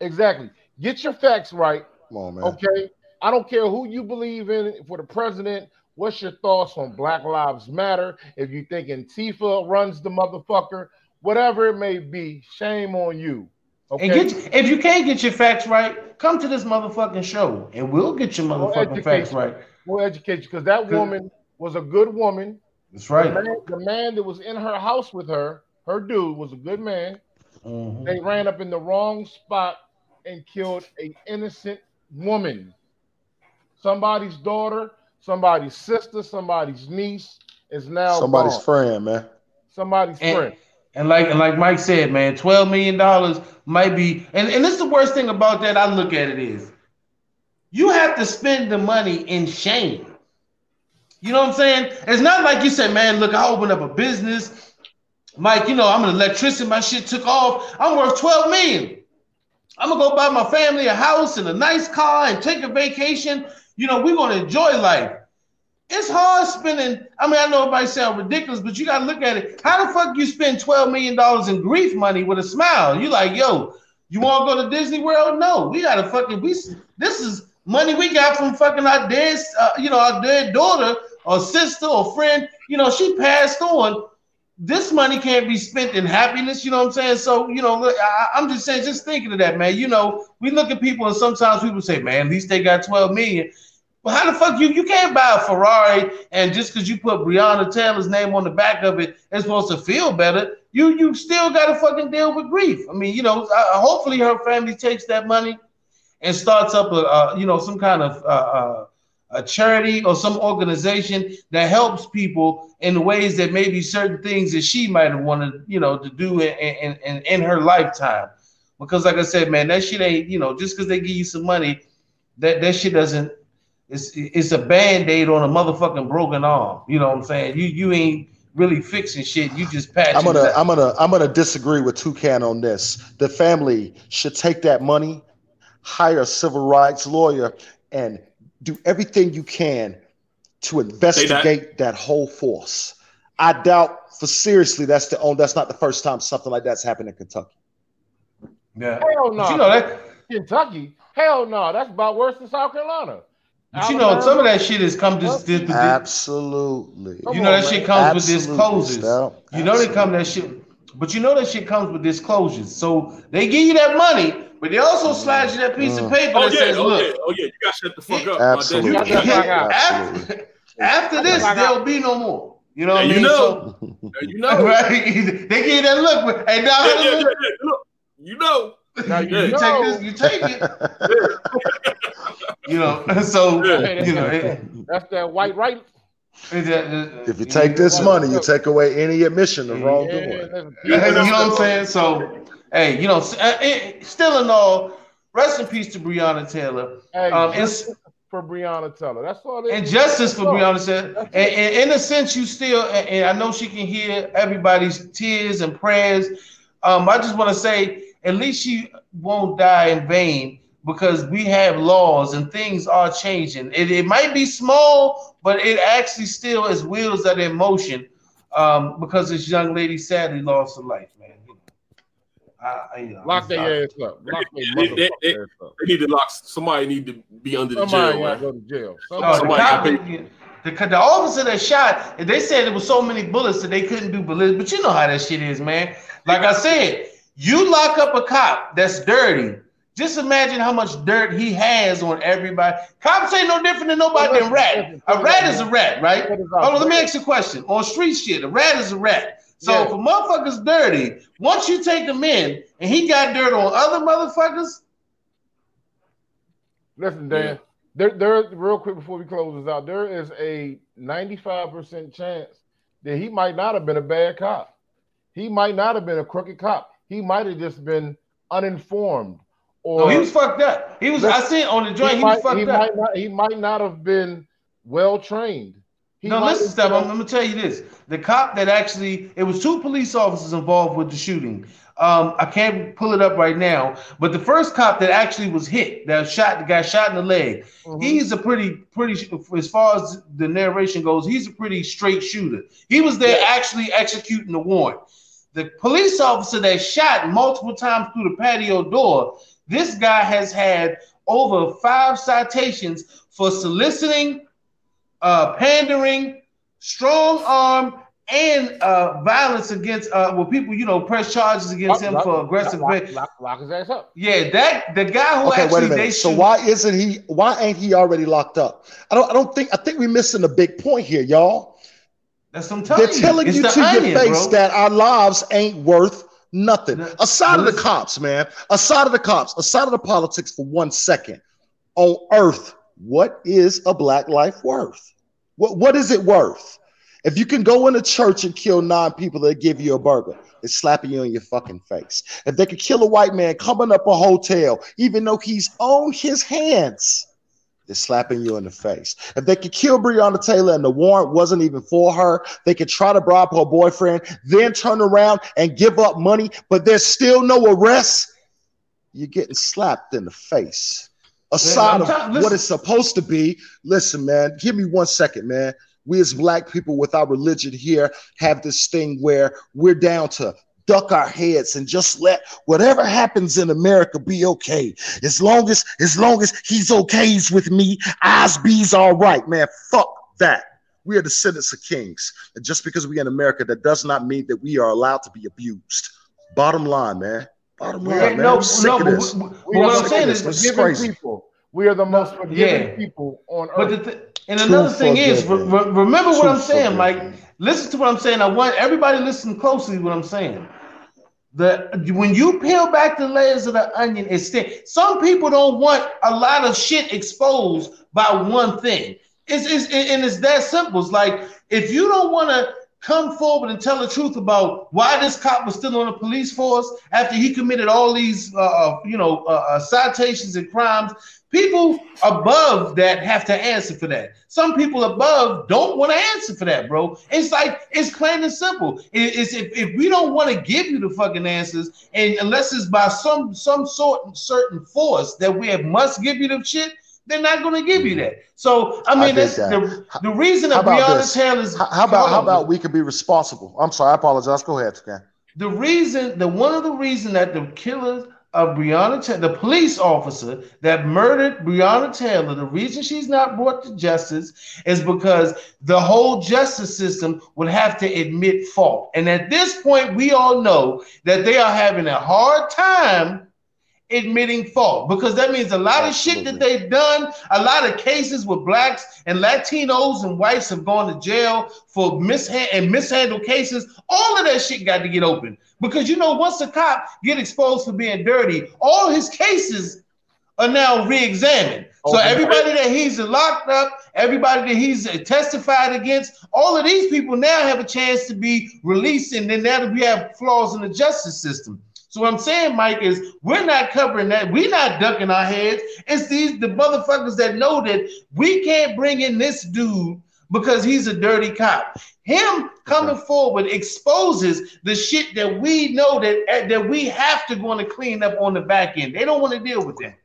Facts right. Exactly. Get your facts right. Come on, man. Okay. I don't care who you believe in for the president. What's your thoughts on Black Lives Matter? If you think Antifa runs the motherfucker, whatever it may be, shame on you. Okay. And get if you can't get your facts right, come to this motherfucking show and we'll get your We'll motherfucking facts you. right. We'll educate you because that Good. woman was a good woman. That's right. The man, the man that was in her house with her, her dude was a good man. Mhm. They ran up in the wrong spot and killed an innocent woman. Somebody's daughter, somebody's sister, somebody's niece is now Somebody's gone. friend, man. Somebody's And- friend. And like and like Mike said, man, twelve million dollars might be. And and this is the worst thing about that. I look at it is, you have to spend the money in shame. You know what I'm saying? It's not like you said, man. Look, I opened up a business, Mike. You know, I'm an electrician. My shit took off. I'm worth twelve million. I'm gonna go buy my family a house and a nice car and take a vacation. You know, we're gonna enjoy life. It's hard spending. I mean, I know it might sound ridiculous, but you gotta look at it. How the fuck you spend twelve million dollars in grief money with a smile? You like, yo, you want to go to Disney World? No, we gotta fucking. We this is money we got from fucking our dead, uh, you know, our dead daughter or sister or friend. You know, she passed on. This money can't be spent in happiness. You know what I'm saying? So, you know, I, I'm just saying, just thinking of that, man. You know, we look at people and sometimes people say, man, at least they got 12 million Well, how the fuck you you can't buy a Ferrari and just because you put Breonna Taylor's name on the back of it, it's supposed to feel better. You you still got to fucking deal with grief. I mean, you know, uh, hopefully her family takes that money and starts up a, uh, you know some kind of uh, uh, a charity or some organization that helps people in ways that maybe certain things that she might have wanted, you know, to do in, in, in, in her lifetime. Because like I said, man, that shit ain't, you know, just because they give you some money, that, that shit doesn't, it's it's a band-aid on a motherfucking broken arm. You know what I'm saying? You you ain't really fixing shit. You just patching. I'm gonna it. I'm gonna I'm gonna disagree with Toucan on this. The family should take that money, hire a civil rights lawyer, and do everything you can to investigate that whole force. I doubt for seriously that's the only that's not the first time something like that's happened in Kentucky. Yeah. Hell no. But you know that- Kentucky. Hell no. That's about worse than South Carolina. But you know, some of that shit has come to this. Absolutely. You know that shit comes with Absolutely, disclosures. You know they come that shit, but you know that shit comes with disclosures. So they give you that money, but they also slide you that piece of mm. paper Oh that yeah, says, oh "Look, yeah, oh yeah, you gotta shut the fuck up. Absolutely. My dad. after, after this, there'll be no more." You know what I mean? you know. So, you know. right? [LAUGHS] They give you that look, but hey, now Yeah, yeah, yeah, yeah. Look, you know. Now you, you take this, you take it. [LAUGHS] you know, so Hey, you know, that's, it, that's that white right. it, it, If you take this money, you take away any admission of wrongdoing. you know what I'm saying? So, hey, you know, uh, it, still in all, rest in peace to Breonna Taylor. Hey, Um, it's for Breonna Taylor. That's all. And is. justice for. Breonna Taylor. And, and in a sense, you still, and, and I know she can hear everybody's tears and prayers. Um, I just want to say, at least she won't die in vain because we have laws and things are changing. It, it might be small, but it actually still is wheels that are in motion. Um, because this young lady sadly lost her life, man. You know, I, I, you know, Lock I'm their ass up. Lock their They, they, they, ass up. they need to lock. Somebody need to be under the Somebody jail. gotta go to jail. Oh, Somebody. the, Somebody cop, got the, the, the officer that shot, they said there was so many bullets that they couldn't do bullets. But you know how that shit is, man. Like I said, you lock up a cop that's dirty. Just imagine how much dirt he has on everybody. Cops ain't no different than nobody than rat. A rat is a rat, right? Hold on, let me ask you a question. On street shit, a rat is a rat. So Yeah. if a motherfucker's dirty, once you take him in and he got dirt on other motherfuckers, Listen, Dan. There, there. Real quick before we close this out, there is a ninety-five percent chance that he might not have been a bad cop. He might not have been a crooked cop. He might have just been uninformed. Or no, he was fucked up. He was. I seen on the joint. He, was might, fucked he up. Might not, he might not have been well trained. He no, listen, Steph. I'm, I'm gonna tell you this: the cop that actually, it was two police officers involved with the shooting. Um, I can't pull it up right now, but the first cop that actually was hit, that shot, the guy shot in the leg. Mm-hmm. He's a pretty, pretty, as far as the narration goes, he's a pretty straight shooter. He was there actually executing the warrant. The police officer that shot multiple times through the patio door, this guy has had over five citations for soliciting, uh, pandering, strong arm, and uh, violence against uh, well, people you know press charges against him Lock- for aggressive. lock, behavior. lock, lock his ass up. Yeah, that the guy who Okay, actually wait a they minute. So shoot- why isn't he? Why ain't he already locked up? I don't. I don't think. I think we're missing a big point here, y'all. That's what I'm telling They're you. telling It's you the to onion, your face bro. that our lives ain't worth nothing. Aside of the cops, man. Aside of the cops. Aside of the politics for one second. On Earth, what is a black life worth? What What is it worth? If you can go in a church and kill nine people, they give you a burger. It's slapping you in your fucking face. If they could kill a white man coming up a hotel, even though he's on his hands, they're slapping you in the face. If they could kill Breonna Taylor and the warrant wasn't even for her, they could try to bribe her boyfriend, then turn around and give up money, but there's still no arrest. You're getting slapped in the face. Aside of what it's supposed to be, listen, man, give me one second, man. We as black people with our religion here have this thing where we're down to duck our heads and just let whatever happens in America be okay. As long as as long as he's okays with me, eyes be's all right, man. Fuck that. We are descendants of kings. And just because we're in America, that does not mean that we are allowed to be abused. Bottom line, man. Bottom line, man. no, I'm sick no, of this. we- we- what I'm saying is this. Is crazy. people, We are the most forgiving yeah. people on But earth. the th- and another thing is, re- re- remember what I'm saying, Mike. Listen to what I'm saying. I want everybody to listen closely. to What I'm saying. The when you peel back the layers of the onion, it's thin. Some people don't want a lot of shit exposed by one thing. It's, it's and it's that simple. It's like if you don't want to come forward and tell the truth about why this cop was still on the police force after he committed all these, uh, you know, uh, uh, citations and crimes. People above that have to answer for that. Some people above don't want to answer for that, bro. It's like it's plain and simple. It- It's if, if we don't want to give you the fucking answers, and unless it's by some some sort certain force that we must give you the shit, they're not going to give you that. So I I mean, dig that's that. the, the reason that Breonna this? Taylor's. How, about how about we could be responsible? I'm sorry, I apologize. Go ahead, Scan. the reason, the one of the reason that the killers of Breonna Taylor, the police officer that murdered Breonna Taylor, the reason she's not brought to justice is because the whole justice system would have to admit fault. And at this point, we all know that they are having a hard time admitting fault because that means a lot of shit that they've done, a lot of cases with blacks and Latinos and whites have gone to jail for mishand and mishandled cases. All of that shit got to get open because you know once a cop get exposed for being dirty, all his cases are now re-examined. Oh, so Okay. everybody that he's locked up, everybody that he's testified against, all of these people now have a chance to be released, and then now that we have flaws in the justice system. So what I'm saying, Mike, is we're not covering that. We're not ducking our heads. It's these the motherfuckers that know that we can't bring in this dude because he's a dirty cop. Him coming forward exposes the shit that we know that that we have to go and clean up on the back end. They don't want to deal with that.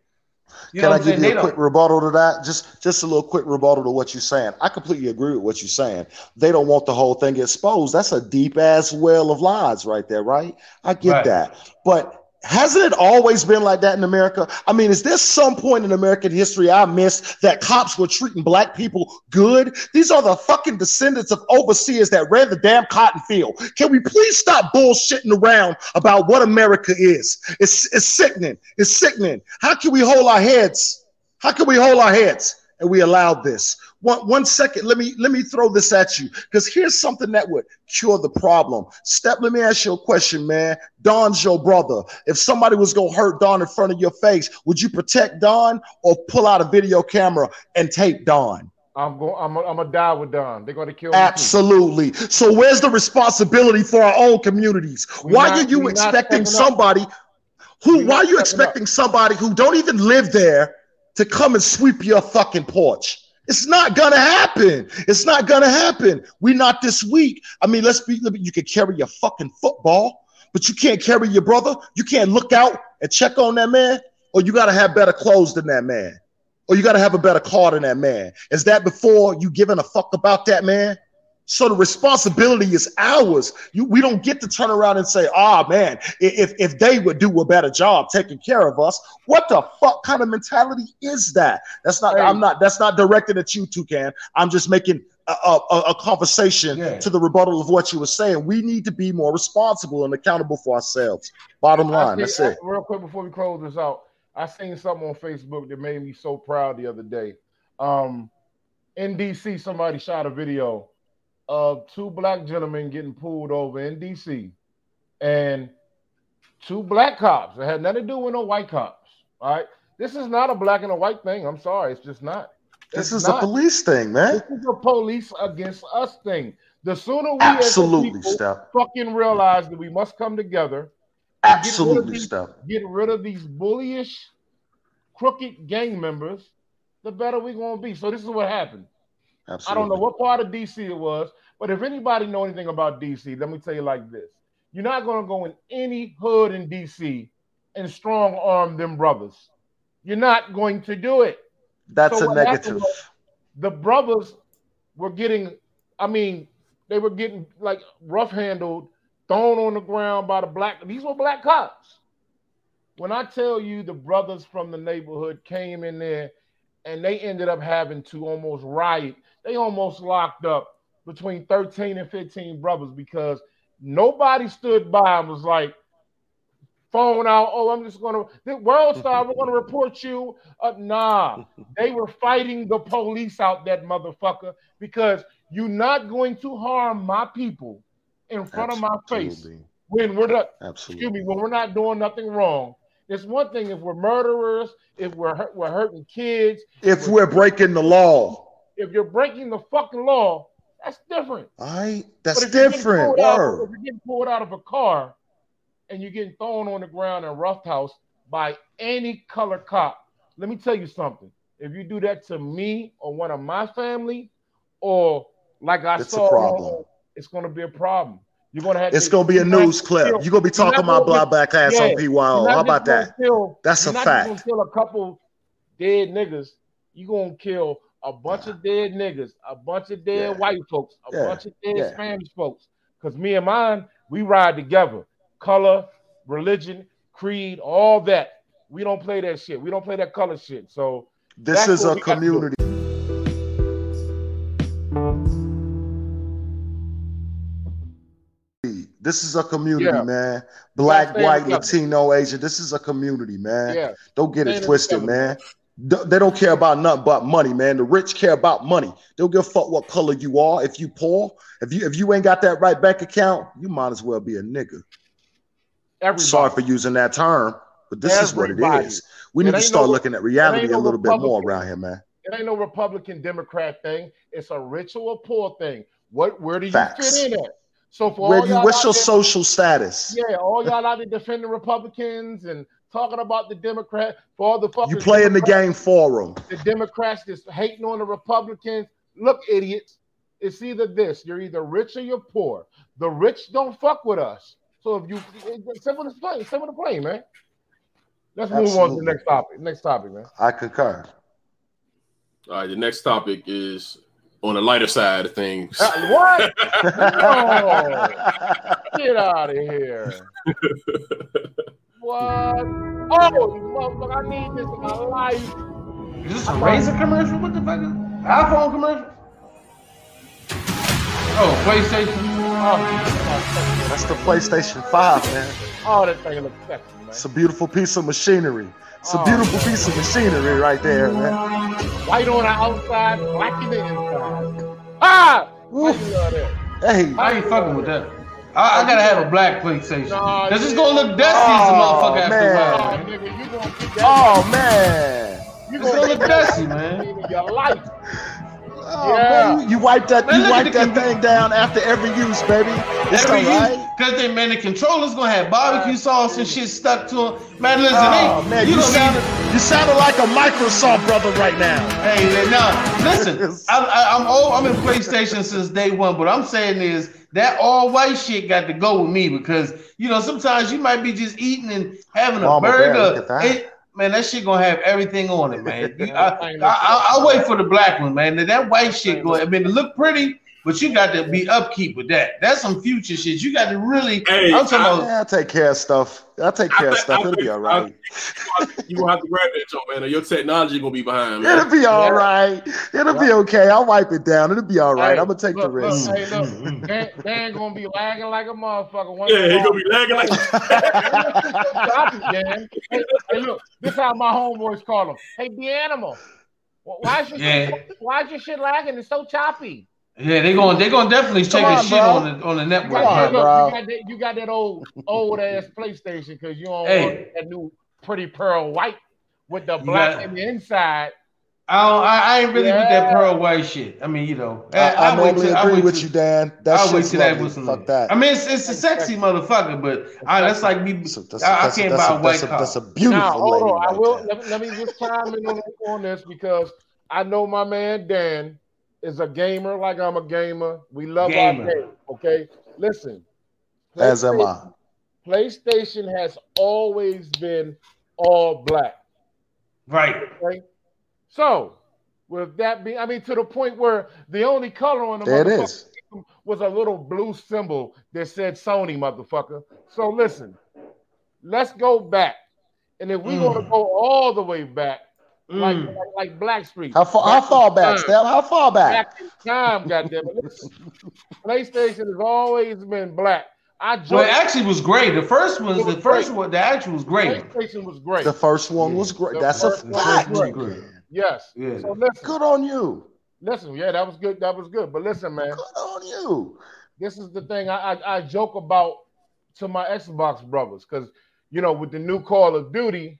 You Can I give you a quick rebuttal to that? Just just a little quick rebuttal to what you're saying. I completely agree with what you're saying. They don't want the whole thing exposed. That's a deep ass well of lies right there, right? I get Right. that. But hasn't it always been like that in America? I mean, is there some point in American history I missed that cops were treating black people good? These are the fucking descendants of overseers that ran the damn cotton field. Can we please stop bullshitting around about what America is? It's, it's sickening. It's sickening. How can we hold our heads? How can we hold our heads and we allowed this? One, one second, let me let me throw this at you because here's something that would cure the problem. Step, let me ask you a question, man. Don's your brother. If somebody was gonna hurt Don in front of your face, would you protect Don or pull out a video camera and tape Don? I'm going. I'm. I'm gonna die with Don. They're gonna kill me. too. Absolutely. So where's the responsibility for our own communities? We why not- are you expecting stepping up. somebody who We why are you stepping up. expecting somebody who don't even live there to come and sweep your fucking porch? It's not gonna happen. It's not gonna happen. We not this week. I mean, let's be you can carry your fucking football, but you can't carry your brother. You can't look out and check on that man, or you gotta have better clothes than that man or you got to have a better car than that man. Is that before you giving a fuck about that man? So the responsibility is ours. You, we don't get to turn around and say, "Ah, man, if if they would do a better job taking care of us." What the fuck kind of mentality is that? That's not. I'm not. That's not directed at you, Toucan. I'm just making a, a, a- conversation Yeah. to the rebuttal of what you were saying. We need to be more responsible and accountable for ourselves. Bottom line. see- That's it. Real quick before we close this out, I seen something on Facebook that made me so proud the other day. Um, in DC, somebody shot a video of two black gentlemen getting pulled over in DC, and two black cops. It had nothing to do with no white cops. All right, this is not a black and a white thing. I'm sorry, it's just not. This It's is a police thing, man. This is a police against us thing. The sooner we Absolutely, Steph. fucking realize that we must come together get Absolutely, these- Steph. get rid of these bullyish, crooked gang members, the better we're gonna be. So this is what happened. I don't know what part of DC it was, but if anybody know anything about DC, let me tell you like this: you're not gonna go in any hood in DC and strong arm them brothers. You're not going to do it. That's So a negative. The brothers were getting, I mean, they were getting like rough handled, thrown on the ground by the black. These were black cops. When I tell you the brothers from the neighborhood came in there and they ended up having to almost riot, they almost locked up between 13 and 15 brothers because nobody stood by and was like, phone out. Oh, I'm just gonna the world star. We're gonna report you. Uh, nah, they were fighting the police out that motherfucker because you're not going to harm my people in front of my face when we're not. Absolutely. Excuse me, when we're not doing nothing wrong. It's one thing if we're murderers, if we're we're hurting kids, If we're breaking the law, if you're breaking the fucking law, that's different. all right, that's But if you're getting different. out- if you're getting pulled out of a car and you're getting thrown on the ground and roughed house by any color cop, let me tell you something. If you do that to me or one of my family, or like I It's a saw, problem. it's going to be a problem. You're going to have. It's gonna be a news clip. kill- You're gonna be talking about gonna black ass yeah, on PYO. How about that? kill- That's you're a not fact. Just gonna kill a couple dead niggas. You're gonna kill a bunch of dead niggas, a bunch of dead Yeah. white folks, a Yeah. bunch of dead Yeah. Spanish folks. Because me and mine, we ride together. Color, religion, creed, all that. We don't play that shit. We don't play that color shit. So This is a we gotta do. community. This is a community, Yeah. man. Black, white, together. Latino, Asian. This is a community, man. Yeah. Don't get it twisted, together. man. They don't care about nothing but money, man. The rich care about money. They don't give a fuck what color you are. If you poor, if you if you ain't got that right bank account, you might as well be a nigga. Everybody. Sorry for using that term, but this is what it is. We It need to start no- looking at reality ain't a no little bit more around here, man. It ain't no Republican Democrat thing. It's a rich or poor thing. What where do you Facts. fit in at? So for Where all you, y'all what's your there- social status? Yeah, all y'all out there defending Republicans and talking about the Democrat for all the fuckers. You playing the game for them. The Democrats just hating on the Republicans. Look, idiots. It's either this: you're either rich or you're poor. The rich don't fuck with us. So if you it's simple as plain, simple to plain, man. Let's move on to the next topic. Next topic, man. I concur. All right, the next topic is on the lighter side of things. Uh, what? [LAUGHS] no. Get out of here. [LAUGHS] What? Oh, you motherfucker, I need this in my life. Is this a Razor commercial? What the fuck is iPhone commercial? Oh, PlayStation. Oh, That's the PlayStation 5, man. oh that thing looks sexy, man. It's a beautiful piece of machinery. It's a Oh. beautiful piece of machinery right there, man. White on the outside, black in the inside. Ah! Why you love that? Hey, I ain't fucking with that. I, I gotta have a black PlayStation. Nah, Cause it's yeah. gonna look dusty as a Oh, motherfucker after a Oh, while. nigga, you gonna get that oh man. you It's gonna look dusty, man. your life. Oh, Yeah. man, you, you wipe that, Man, you look wipe that com- thing down after every use, baby. It's Every all right. use, cause they man, the controller's gonna have barbecue sauce and shit stuck to them. Man, listen, Oh they, man, you you gonna sounded you sounded like a Microsoft brother right now. Hey, man, nah, listen, [LAUGHS] I, I, I'm old. I'm in PlayStation since day one. But I'm saying is that all white shit got to go with me because you know sometimes you might be just eating and having a Mama bear, burger. look at that. It- man, that shit gonna have everything on it, man. [LAUGHS] I, I, I, I'll wait for the black one, man. That white shit going. I mean, it look pretty, but you got to be upkeep with that. That's some future shit. You got to really. Hey, I'm talking about. Yeah, I'll take care of stuff. I'll take care of stuff. think- It'll be all right. you gonna have to grab that joint, man. Or your technology gonna be behind, It'll man. be all right. It'll be okay. I'll wipe it down. It'll be all right. Hey, I'm gonna take the look, look, risk. hey, look, mm, mm. Dan, Dan gonna be lagging like a motherfucker. One Yeah, he gonna be lagging like. [LAUGHS] Stop it, Dan. Hey, hey, look, this how my homeboys call him. Hey, the animal. Why is your Yeah. shit, why is your shit lagging? It's so choppy. Yeah, they're going they're gonna definitely check Come his on, shit bro. on the on the network. Come on, Hey, look, bro. You got that, you got that old old ass PlayStation because you don't Hey. want that new pretty pearl white with the black got- in the inside. I, don't, I I ain't really with that pearl white shit. I mean, you know, I, I I'll normally till- I'll agree wait with till- you, Dan. That I'll wait shit's till that lovely. was some. Fuck that. I mean, it's, it's a sexy motherfucker, but I, that's like me. That's a- that's a- I, I that's can't that's buy a- a white that's a- That's a beautiful Now, hold lady. on. I will let, me- let me just chime in on, on this because I know my man Dan is a gamer like I'm a gamer. We love Gamer. our game. Okay, listen. As am I. PlayStation has always been all black. Right. Okay, so with that being, I mean, to the point where the only color on the There it motherfucker was a little blue symbol that said Sony, motherfucker. So listen, let's go back, and if we're gonna Mm. go all the way back, like Mm. like, like Blackstreet, How far? How far back, in Steph? How far back? Back in time, goddamn it. [LAUGHS] PlayStation has always been black, I Well, it actually was great. The first one, was the first great. one, the actual was great. PlayStation was great. The first one was great. The That's a first one fact. great. Yes. Yeah. So listen, Good on you. listen. Yeah, that was good. That was good. But listen, man, Good on you. this is the thing I I, I joke about to my Xbox brothers because you know with the new Call of Duty,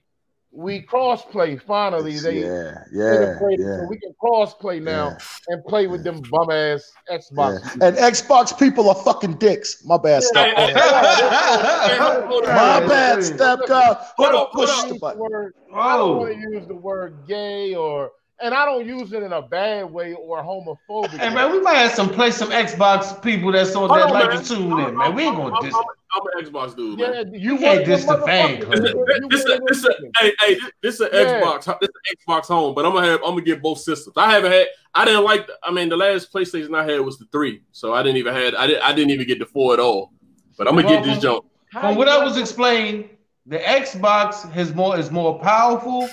we cross play finally. They yeah, yeah, integrated yeah. so we can cross play now and play with them bum ass Xbox. yeah. And Xbox people are fucking dicks. My bad, step. [LAUGHS] On. My bad, step God. Hold Hold on, on, push the use button. word, I don't Oh. want to use the word gay or, and I don't use it in a bad way or homophobic. Hey man, we might have some play some Xbox people that's on Hold that like to tune in, man. We ain't gonna I'm, diss. I'm, I'm an Xbox dude, man. yeah, you can't want diss the fan This, You this, want this, them this, hey, hey, this is an Yeah. Xbox. This is an Xbox home, but I'm gonna have. I'm gonna get both systems. I haven't had. I didn't like. The, I mean, the last PlayStation I had was the three, so I didn't even had. I didn't. I didn't even get the four at all. But I'm gonna get this jump. How From what I was them- explained, the Xbox has more is more powerful,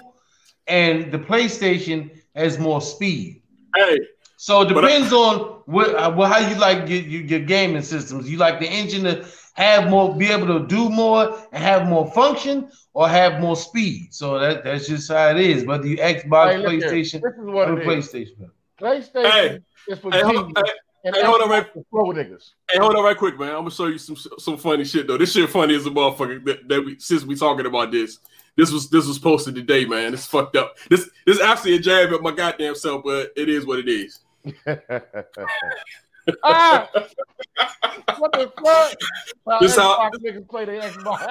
and the PlayStation has more speed. Hey, So it But I- depends on what, uh, well, how you like your, your, your gaming systems. You like the engine to have more, be able to do more and have more function, or have more speed. So that, that's just how it is. Whether you Xbox, Hey. PlayStation, This is what or it is. PlayStation. PlayStation Hey. is for hey, hold on, hey, and hey, hold on, right- is slow niggas. hey, hold on, right quick, man. I'm gonna show you some some funny shit though. This shit funny as a motherfucker. That, that we since we talking about this. This was this was posted today, man. It's fucked up. This this is actually a jab at my goddamn self, but it is what it is. [LAUGHS] ah, what the fuck? Well, [LAUGHS] This how- niggas play the Xbox.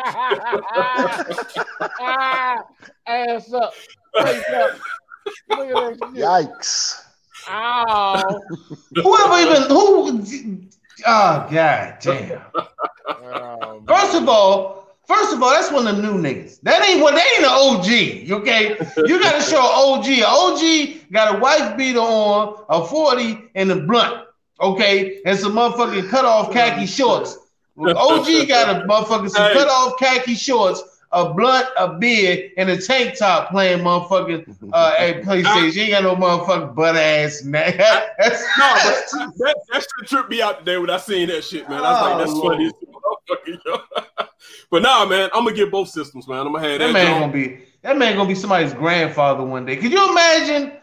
[LAUGHS] ah, ass up, face up. Look at that shit. Yikes. Ow. Whoever even who? Oh god damn! Um, First of all, first of all, that's one of the new niggas. That ain't what. That ain't an OG. Okay, you got to show OG. An OG got a wife beater on, a forty, and a blunt. Okay, and some motherfucking cut off khaki shorts. OG got a motherfucking some cut off khaki shorts, a blunt, a beer, and a tank top playing motherfucking uh, a [LAUGHS] PlayStation. You ain't got no motherfucking butt ass man. [LAUGHS] That's, No, but that, that shit tripped me out today when I seen that shit, man. I was like, that's Oh, funny. as a motherfucker, yo. [LAUGHS] but nah, man, I'm gonna get both systems, man. I'm gonna have that. That man gonna be that man gonna be somebody's grandfather one day. Could you imagine?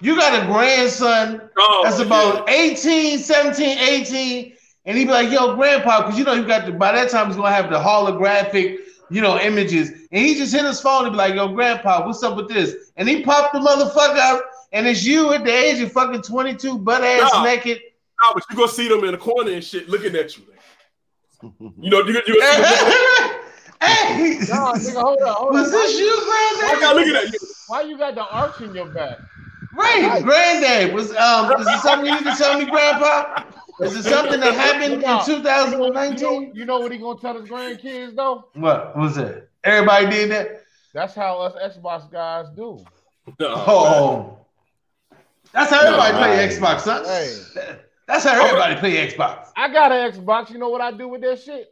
You got a grandson Oh, that's about 18, 17, 18, and he be like, yo, grandpa, because you know you got the by that time he's gonna have the holographic, you know, images. And he just hit his phone and be like, yo, grandpa, what's up with this? And he popped the motherfucker out, and it's you at the age of fucking 22, butt ass Nah. naked. Nah, but you gonna see them in the corner and shit looking at you. You know, you, you, you [LAUGHS] hey, no, nigga, hold on, hold was on. this you, I granddad? got looking at you. Why you got the arch in your back? Right, granddad was um. Is it something you need to tell me, grandpa? Is it something that happened in You know, 2019? you know what he gonna tell his grandkids though? What was it? Everybody did that. That's how us Xbox guys do. Oh, that's how everybody No, play right. Xbox, son. Hey. That's how everybody play Xbox. I got an Xbox. You know what I do with that shit?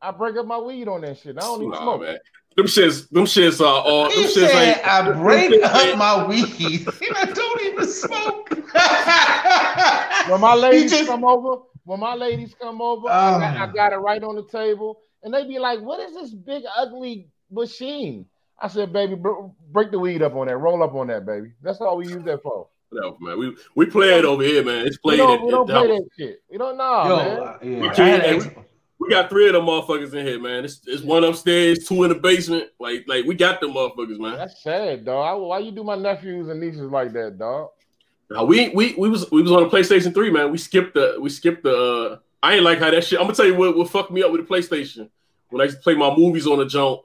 I break up my weed on that shit. I don't even Nah, smoke. man. Them shits, them shits are all. Them He shits said, ain't. "I break up ain't- my weed. [LAUGHS] and I don't even smoke." [LAUGHS] When my ladies just- come over, when my ladies come over, I, got, I got it right on the table, and they be like, "What is this big ugly machine?" I said, "Baby, br- break the weed up on that. Roll up on that, baby. That's all we use that for. Whatever, man. We we play it over here, man. It's We don't, at- we don't at play house. that shit. We don't know, Yo, man. uh, yeah, We I can't- had hey, X- we, we got three of them motherfuckers in here, man. It's, it's one upstairs, two in the basement. Like like we got them motherfuckers, man. That's sad, dog. Why you do my nephews and nieces like that, dog? Now, we we we was we was on the PlayStation Three, man. We skipped the we skipped the. Uh, I ain't like how that shit. I'm gonna tell you what what fucked me up with the PlayStation when I used to play my movies on the jump,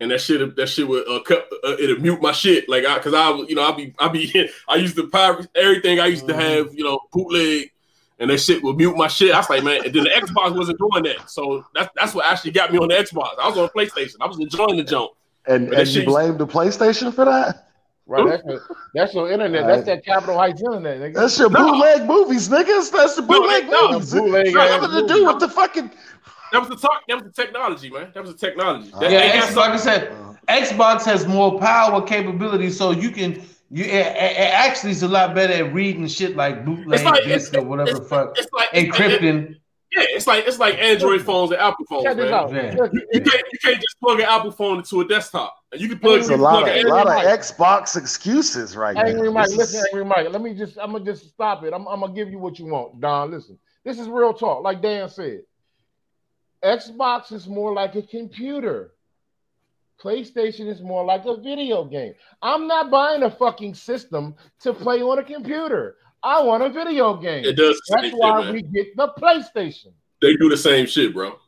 and that shit that shit would uh, cut uh, it'd mute my shit like I because I you know I be I be [LAUGHS] I used to pirate everything I used to have you know bootleg. And that shit would mute my shit. I was like, man, and then the Xbox wasn't doing that. So that's that's what actually got me on the Xbox. I was on PlayStation. I was enjoying the jump. And, But that and you blame the PlayStation for that? Right, that's your, that's your internet. That's that Capitol Heights internet, nigga. That's your No. bootleg movies, niggas. That's the bootleg no, movies. bootleg It's nothing to do with the fucking. That was the talk. That was the technology, man. That was the technology. That, yeah, ain't X, like I said, Xbox has more power capability, so you can. You it, it it actually is a lot better at reading shit like bootleg It's like- disc or whatever the fuck, it's like encrypting. Yeah, it's like it's like Android phones and Apple phones, Check this man. out. Yeah. Listen, You can't you can't just plug an Apple phone into a desktop. You can plug, you a can lot plug of an a lot of Android. Xbox excuses right Angry now. Mike, This listen, is- Angry Mike. Let me just, I'm gonna just stop it. I'm, I'm gonna give you what you want, Don. Listen, this is real talk. Like Dan said, Xbox is more like a computer. PlayStation is more like a video game. I'm not buying a fucking system to play on a computer. I want a video game. It does That's why shit, we get the PlayStation. They do the same shit, bro.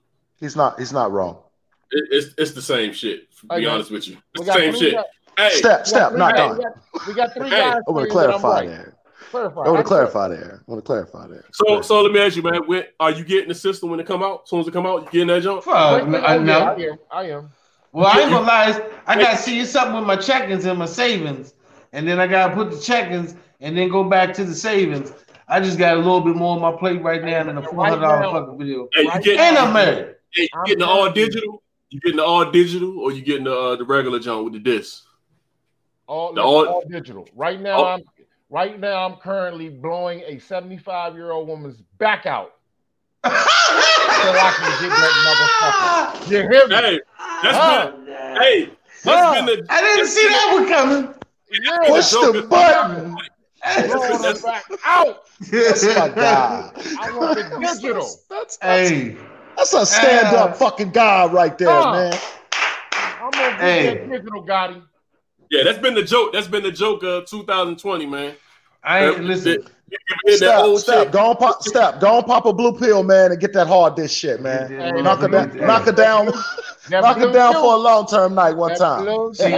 He's not. He's not wrong. It, it's it's the same shit. To be Okay. honest with you, We the same shit. guys- Hey, Step, step, not guys- done. We got, we got three Hey, guys. I want to saying that I'm clarify right. there. Clarify. I want to clarify there. I want to clarify there. so so let me ask you, man. When, are you getting the system when it come out? As soon as it come out, you getting that jump? Fuck, Wait, I. I am. I am. Well, I ain't gonna lie. I gotta see something with my check-ins and my savings, and then I gotta put the check-ins and then go back to the savings. I just got a little bit more on my plate right now than a four hundred dollar now- fucking video. Hey, you Right getting, And I'm married. hey, you getting the all digital? You getting the all digital, or you getting the uh, the regular jump with the disc? All, The all- all digital. Right now, Oh. I'm right now. I'm currently blowing a 75 year old woman's back out [LAUGHS] so I can get that motherfucker. You hear me? Hey, that's Huh? been hey, that's Huh? been the I didn't see that one coming. Yeah, Push joke the button. blowing her back out. That's my [LAUGHS] guy. I want the digital. That's, that's, Hey, that's a stand up Uh, fucking guy right there, Huh. man. I'm gonna get Hey. that digital, Gotti. Yeah, that's been the joke. That's been the joke of 2020, man. I ain't listen. You get that Step, old step, shit. go on, pop, step, go on, pop a blue pill, man, and get that hard dish shit, man. Knock it down, knock it down, That knock it down pill- for a long term night one that time. See. [LAUGHS]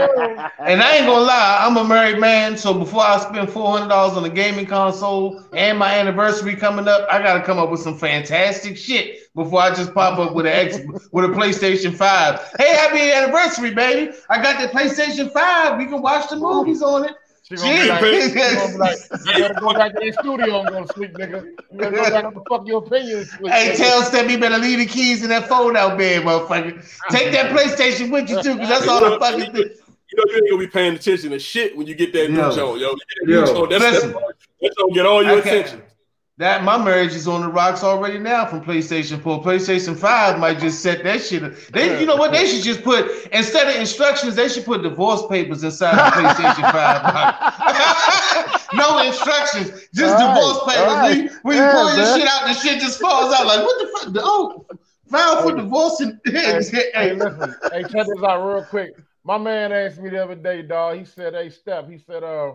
And I ain't gonna lie, I'm a married man, so before I spend four hundred dollars on a gaming console and my anniversary coming up, I gotta come up with some fantastic shit before I just pop up with an X [LAUGHS] with a PlayStation Five. Hey, happy anniversary, baby! I got the PlayStation Five. We can watch the movies on it. She gonna, be like, Jeez. she gonna be like, you better go back to the studio and go to sleep, nigga. You better go back to fuck your opinion. sleep, Hey, nigga. tell Step, you better leave the keys in that phone out bed, motherfucker. Take that PlayStation with you too, because that's all the fucking thing. You know you ain't gonna be paying attention to shit when you get that new Yo. joint, yo. You that Yo. new joint, that's, that's, Listen. that's gonna get all your I can't- attention. That my marriage is on the rocks already now from PlayStation 4. PlayStation 5 might just set that shit. up. They, you know what? They should just put instead of instructions, they should put divorce papers inside the PlayStation 5 [LAUGHS] no instructions, just All divorce papers. right. When, when Yeah, you pull your shit out, the shit just falls out. Like what the fuck? Oh, file for divorce [LAUGHS] and Hey, hey, hey, listen. Hey, check this out real quick. My man asked me the other day, dog. He said, "Hey, Steph." He said, "Uh,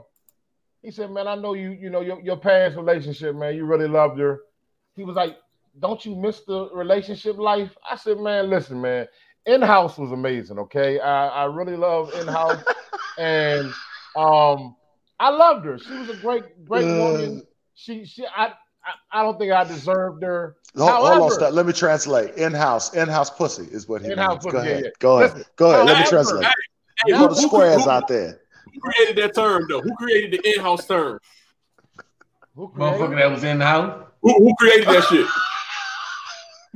he said, man, I know you. You know your your past relationship, man. You really loved her." He was like, "Don't you miss the relationship life?" I said, "Man, listen, man. In house was amazing. Okay, I I really love in house, [LAUGHS] and um, I loved her. She was a great great Uh. woman. She she I." I, I don't think I deserved her. Hold, hold on, However- Let me translate. In house, in house pussy is what he In-house means. Go yeah, ahead, yeah. go ahead, Listen, go ahead. Let me translate. Hey, You who- know the who- squares who- out there. Who created that term though? Who created the in-house term? Who created motherfucker that was in the house. Who, who created that shit?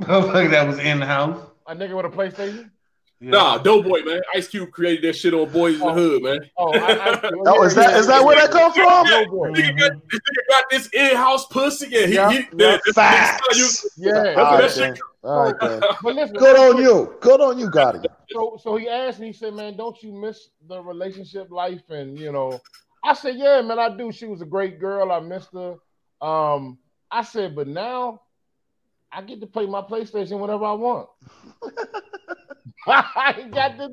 [LAUGHS] Motherfucker that was in the house. a nigga with a PlayStation? Yeah. Nah, Doughboy, man. Ice Cube created that shit on Boys in the Hood, man. Oh, I, I, [LAUGHS] Oh, is that is that where that come from? Yeah, Doughboy. This nigga got, this nigga got this in-house pussy, and he, Yeah, he yeah. that- that's- Facts. that's you- Yeah. That's All right, that shit. All right, then. [LAUGHS] But listen, Good on you. Good on you, Gotti. So, so he asked me. He said, "Man, don't you miss the relationship life?" And you know, I said, "Yeah, man, I do. She was a great girl. I missed her." Um, I said, "But now, I get to play my PlayStation whenever I want." [LAUGHS] [LAUGHS] I got to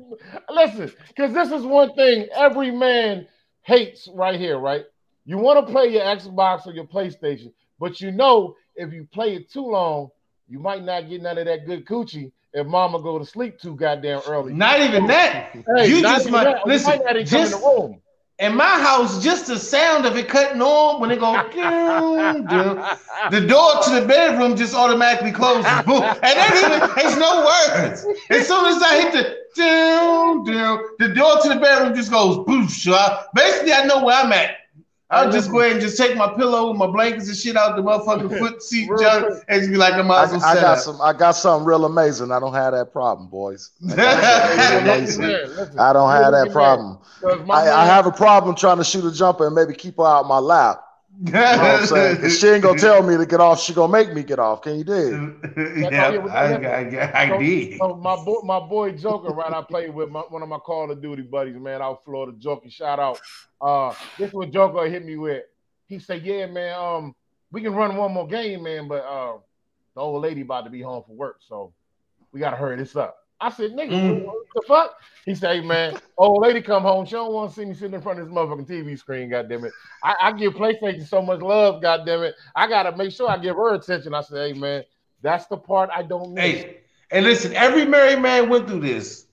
listen because this is one thing every man hates right here, right? You want to play your Xbox or your PlayStation, but you know if you play it too long, you might not get none of that good coochie if mama go to sleep too goddamn early. Not even that. Hey, you just might that. You listen. might not even come in Just the room. In my house, just the sound of it cutting on when it go [LAUGHS] doom, doom, the door to the bedroom just automatically closes. [LAUGHS] Boom. And then even it's no words. As soon as I hit the doom, doom, the door to the bedroom just goes I, basically, I know where I'm at. I'll just go ahead and just take my pillow and my blankets and shit out the motherfucking [LAUGHS] foot seat Real junk quick. and just be like, I might I, as well I set got up. some. I got something real amazing. I don't have that problem, boys. [LAUGHS] I, got something real amazing. Man, listen, I don't have that problem. I, I have a problem trying to shoot a jumper and maybe keep her out my lap. You know what I'm saying? 'Cause she ain't gonna [LAUGHS] tell me to get off. She gonna make me get off. Can you dig? [LAUGHS] yeah, I, I, I, So- did. so my boy, my boy Joker, right? I played with my, one of my Call of Duty buddies, man, out Florida. Joker, shout out. Uh, this what Joker hit me with. He said, "Yeah, man, um, we can run one more game, man, but uh, the old lady about to be home for work, so we gotta hurry this up." I said, "Nigga, Mm. what the fuck?" He said, "Hey, man, old lady come home. She don't want to see me sitting in front of this motherfucking TV screen. Goddamn it! I, I give PlayStation so much love. Goddamn it! I gotta make sure I give her attention." I said, "Hey, man." That's the part I don't miss. Hey, and listen, every married man went through this.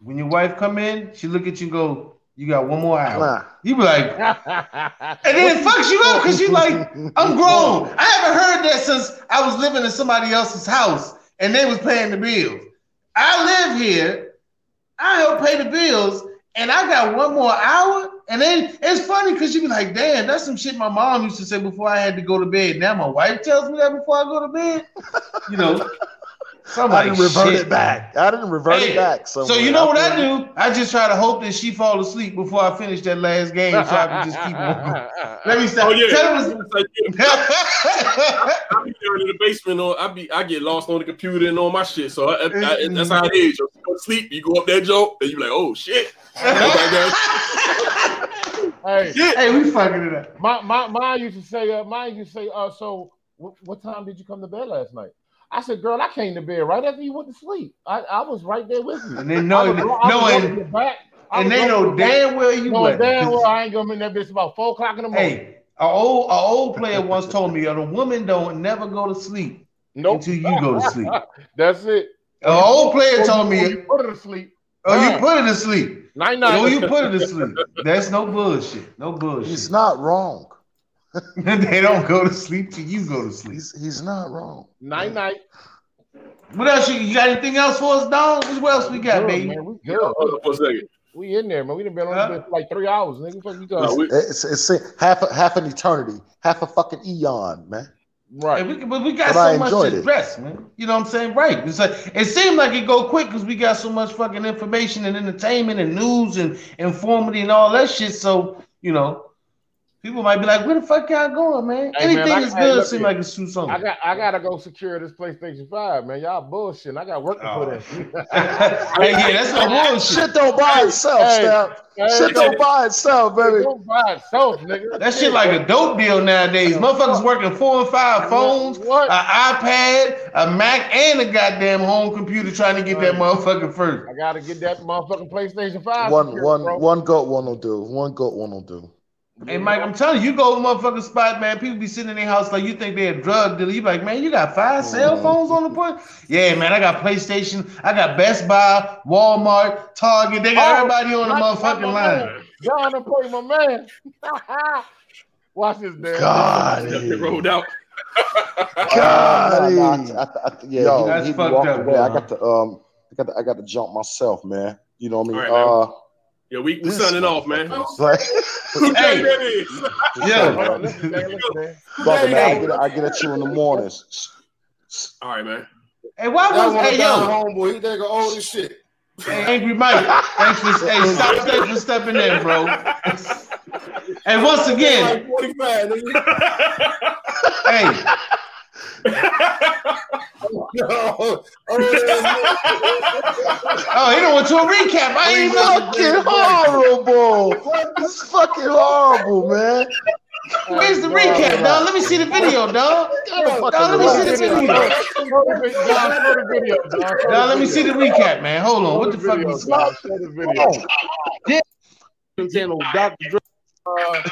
When your wife come in, she look at you and go, "You got one more hour." You be like, [LAUGHS] and then it fucks you up because you like, I'm grown. I haven't heard that since I was living in somebody else's house and they was paying the bills. I live here, I help pay the bills, and I got one more hour. And then it's funny because you be like, damn, that's some shit my mom used to say before I had to go to bed. Now my wife tells me that before I go to bed. You know, so I'm I like, didn't revert shit. it back. I didn't revert Hey, it back. So you know what feel I do? I just try to hope that she fall asleep before I finish that last game, so I can just keep [LAUGHS] on. Let me stop. Oh yeah. Tell them [LAUGHS] I, [LAUGHS] I be down in the basement. On I be I get lost on the computer and all my shit. So I, I, that's how it is. You go to sleep, you go up that joke, and you be like, oh shit. Hey, hey, we fucking it up. My my mine used to say, uh, mine used to say, uh, so what, what time did you come to bed last night? I said, girl, I came to bed right after you went to sleep. I, I was right there with you. And they know- I was- I know walking and- the back. And they know to the back, damn well you knowing wasn't. damn well I ain't gonna be in that bitch about four o'clock in the morning. Hey, a old a old player once told me that a woman don't never go to sleep until you go to [LAUGHS] sleep. That's it. An old player Or told me you put her to sleep. Oh, you put it to sleep. Night night. Oh, you put it to sleep. That's no bullshit. No bullshit. He's not wrong. [LAUGHS] they don't go to sleep till you go to sleep. He's, he's not wrong. Night night. What else? You, you got anything else for us, Don? What else we got, Good, baby? man, we good. Hold on for a second. We in there, man. We done been on this for like three hours, nigga. What you No, talking? we- It's, it's, half a, half an eternity, half a fucking eon, man. Right. Hey, we, but we got But so much to address, man. You know what I'm saying? Right. It's like it seemed like it go quick because we got so much fucking information and entertainment and news and informity and all that shit. So you know, people might be like, "Where the fuck y'all going, man?" Hey, man, Anything I- is good. look seem like it's too soon. I got I gotta go secure this PlayStation 5, man. Y'all bullshit. I got work to put in. Oh. [LAUGHS] [LAUGHS] hey, yeah, that's no bullshit. Shit don't buy itself, Hey, Steph. hey, Shit don't buy itself, baby. Don't buy itself, nigga. That shit like a dope deal nowadays. Motherfuckers working four and five phones, an iPad, a Mac, and a goddamn home computer trying to get that motherfucker first. I gotta get that motherfucking PlayStation 5. One, secured, one, bro. one goat, one will do. One goat, one will do. Hey Mike, I'm telling you, you go to motherfucking spot, man. People be sitting in their house like you think they're a drug dealer. You like, man, you got 5 cell phones on the point? Yeah, man, I got PlayStation, I got Best Buy, Walmart, Target. They got Oh, everybody on the motherfucking my line. man. John done played my man. [LAUGHS] Watch this, man. God, It rolled out. God, nah, I- I- I- yeah, Yo, he- that's he fucked walked up, away. I got to um, I got to, I got to jump myself, man. You know what I mean? All right, uh, Yeah, we we This signing off, man. it's like, Who Hey. that is? Yeah. Hold on, listen, man, listen, man. brother, man, I get, I get at you in the mornings. All right, man. Hey, why was want hey yo, homeboy? He think of all this shit. hey, Angry Mike? Thanks for hey, stop thanks for stepping in, bro. And once again, Like 45, nigga. hey, Yo, oh, oh, he don't want to a recap. I ain't know. fucking horrible. This is fucking horrible, man. Where's the recap, dog? Let me see the video, dog. Dog, let me see the video. Show the video, John, show the video, John. Show Dog, let me see the recap, man. Hold on. What the fuck is John. Show the video. Oh. channel, Dr. Dre. Uh,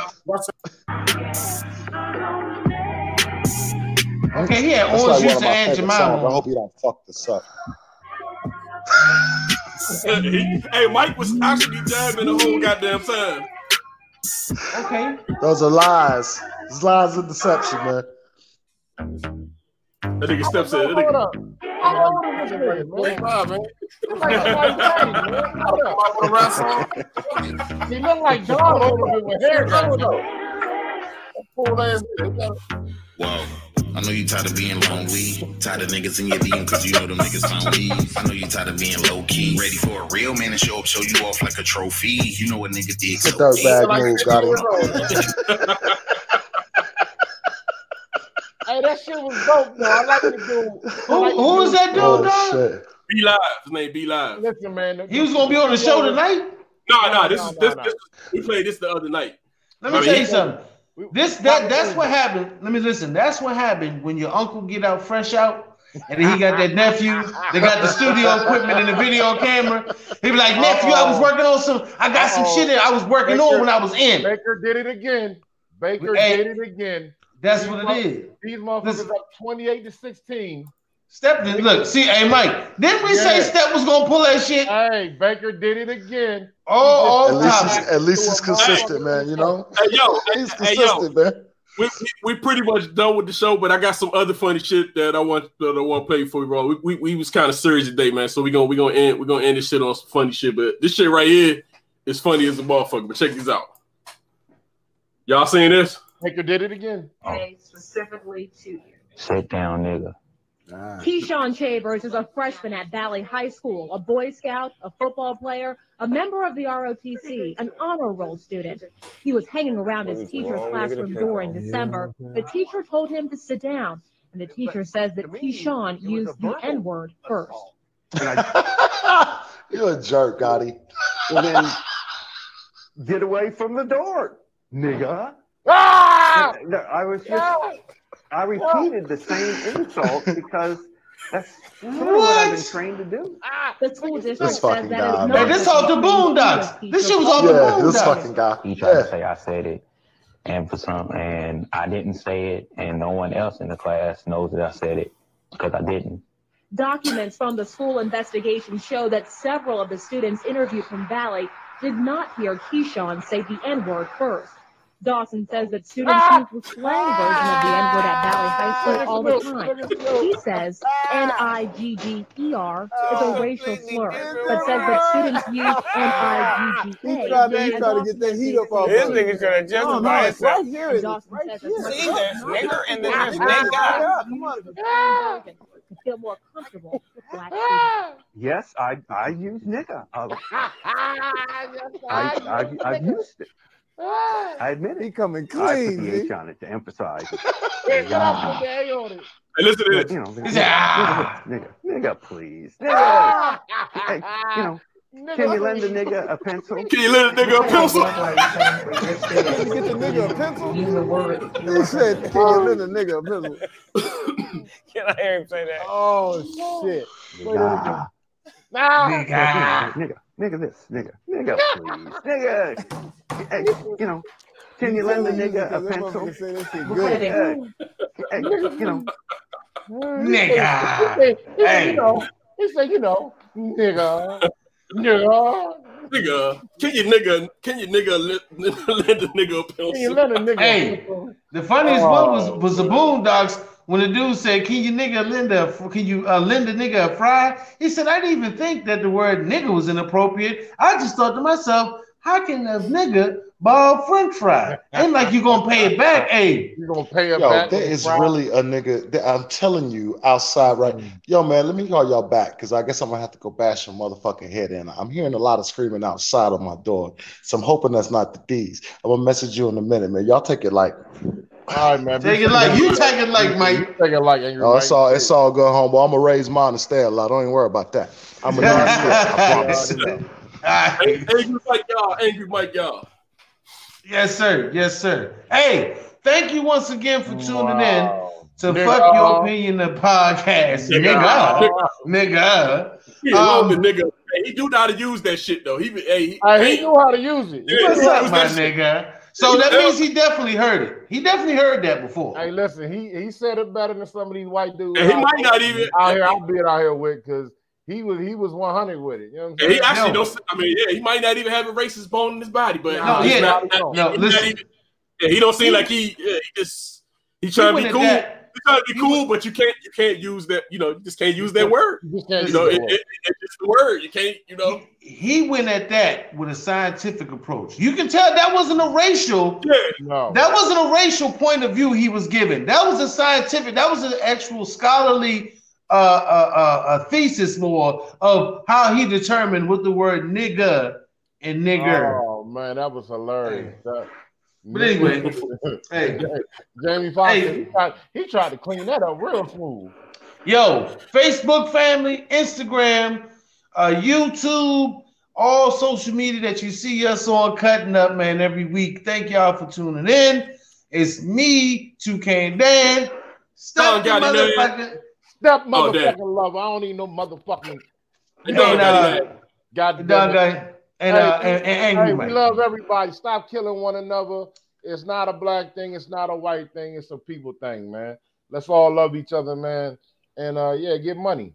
Okay, he had That's orange like one juice of and my Aunt favorite songs. I hope you don't fuck this up. hey, Mike was actually jamming the whole goddamn time. Okay. Those are lies. It's lies and deception, man. That nigga steps in. That Hold nigga, up. How old is this man? 45, man. He look like Mike Tyson, man. Hold up. Want to rap song? He look like John over here with haircut. Cool ass nigga. Whoa. I know you tired of being lonely. Tired of niggas in your DM cause you know them niggas found me. I know you tired of being low key. Ready for a real man to show up, show you off like a trophy. You know what nigga did. It's a so dirt deep. bag move, got him. that shit was dope though. I like the dude. Who, who was that dude, Oh dog? shit. Be live. His name Be live. Listen, man. He was gonna be on the show tonight. No, no, this No, is no, this, no. this we played this the other night. Let me I mean, tell you something. This that that's what happened. Let me listen. That's what happened when your uncle get out fresh out, and then he got that nephew. They got the studio equipment and the video camera. He be like, nephew, I was working on some. I got some Uh-oh. shit that I was working on when I was in. Baker did it again. Baker Hey, did it again. That's These what it is. These motherfuckers Listen. up 28 to 16. Step look, see, hey Mike, didn't we say Yeah. Step was gonna pull that shit? Hey, Baker did it again. Oh, At oh, least top. he's at least he's consistent, man. You know, Hey yo, he's hey, yo, consistent, man. we, we we pretty much done with the show, but I got some other funny shit that I want that I want to play before we roll. We, we, we was kind of serious today, man. So we gonna we gonna end we gonna end this shit on some funny shit. But this shit right here is funny as a motherfucker. But check this out. Y'all seen this? Baker did it again. specifically to you. Sit down, nigga. Keyshawn Chambers is a freshman at Valley High School, a Boy Scout, a football player, a member of the ROTC, an honor roll student. He was hanging around his teacher's classroom door in December. The teacher told him to sit down, and the teacher says that Keyshawn used the N word first. [LAUGHS] You're a jerk, Gotti. Well, then get away from the door, nigga. Ah! No, I was just, I repeated the same insult because that's sort what I've been trained to do. Ah, The school district This says fucking that guy, is man. not Hey, this off the Boondocks. This shit was off the Yeah, this Boondocks. fucking guy. He tried Yeah. to say I said it, and for some, and I didn't say it, and no one else in the class knows that I said it because I didn't. Documents from the school investigation show that several of the students interviewed from Valley did not hear Keyshawn say the N word first. Dawson says that students use the slang version of the N word at Valley High School all the time. He says N I G G E R is a racial slur, but says that students use N I G G A. He tried to, he tried to get that heat up off This of nigga trying to No, no, justify it's right himself. here. Dawson right says here. See, much there's more nigger and then there's common nigga. to Come on. feel more comfortable with black students. Yes, I I use nigga. Uh, [LAUGHS] I, I I've used it. I admit it. He coming clean. I put clean. the G. H on it to emphasize. it. Hey, [LAUGHS] get off the day on it. Hey, listen to this. You know, He said, ah. nigga, nigga, please, nigga. Hey, you know, can you lend a nigga a pencil? Can you lend a nigga a pencil? [LAUGHS] Can you get the nigga a pencil? He said, can you lend a nigga a pencil? [LAUGHS] Can I hear him say that? Oh, shit. Nigga, Nah. Nigga. nigga, nigga, this, nigga, nigga, [LAUGHS] please, nigga. Hey, you know, can you lend a nigga a pencil? motherfucker say that shit good. Hey, hey, you know, Nigga. Hey. you know, he said, you know, nigga, nigga. Nigga, can you nigga can you nigga lend, [LAUGHS] lend a nigga a Can you pencil? a nigga? Hey. The funniest one was was the oh, Boondocks when the dude said, "Can you nigga lend a can you uh, lend a nigga a fry?" He said, "I didn't even think that the word nigga was inappropriate. I just thought to myself, how can a nigga borrow French fry? Ain't like you gonna pay it back, hey." You gonna pay it Yo, back? there with is fries? really a nigga. that- I'm telling you, outside right. Mm. Yo, man, let me call y'all back because I guess I'm gonna have to go bash your motherfucking head in. I'm hearing a lot of screaming outside of my door, so I'm hoping that's not the D's. I'm gonna message you in a minute, man. Y'all take it like. All right, man. Take it like you take it like Mike. Take it like angry. Oh, it's all it's all good, homeboy. I'm gonna raise mine and stay a lot. Don't even worry about that. I'm gonna [LAUGHS] I promise. Hey, angry Mike, y'all. Angry Mike, y'all. Yes, sir. Yes, sir. Hey, thank you once again for tuning Wow. in to Nigga. Fuck Your Opinion the podcast. Nigga. Nigga. Nigga. He love the Um, nigga. Hey, he do know how to use that shit though. He hey, he, Hey, hey, he knew how to use it. What's up, my that shit. Nigga? So that means he definitely heard it. He definitely heard that before. Hey, listen, he he said it better than some of these white dudes. And he might there- not even- out here. I'll be it out here with because he was he was one hundred with it. You know what I'm saying? he actually No. don't. I mean, yeah, he might not even have a racist bone in his body, but No, he's yeah, not, no, not- no, he's listen. not even, yeah, he don't seem He- like he. Yeah, he just he trying He to be cool. that- He trying to be cool, but you can't you can't use that. You know, you just can't use that word. You You know, use it, it, it's just the word. You can't. You know. He went at that with a scientific approach. You can tell that wasn't a racial. Yeah. no. That wasn't a racial point of view he was giving. That was a scientific. That was an actual scholarly uh, uh, uh, uh, thesis more of how he determined what the word nigga and nigger. Oh man, that was hilarious. That- But anyway, [LAUGHS] hey, Jamie Foxx, Hey. he, tried, he tried to clean that up real smooth. Yo, Facebook family, Instagram, uh, YouTube, all social media that you see us on cutting up, man, every week. Thank y'all for tuning in. It's me, 2K and Dan. Stop the Dog got motherfucker. Step Oh, motherfucking damn. lover. I don't need no motherfucking. Hey, dog And, got it, uh, God Dog and, uh, Hey, and, and Angry hey, we love everybody. Stop killing one another. It's not a black thing. It's not a white thing. It's a people thing, man. Let's all love each other, man. And uh, yeah, get money.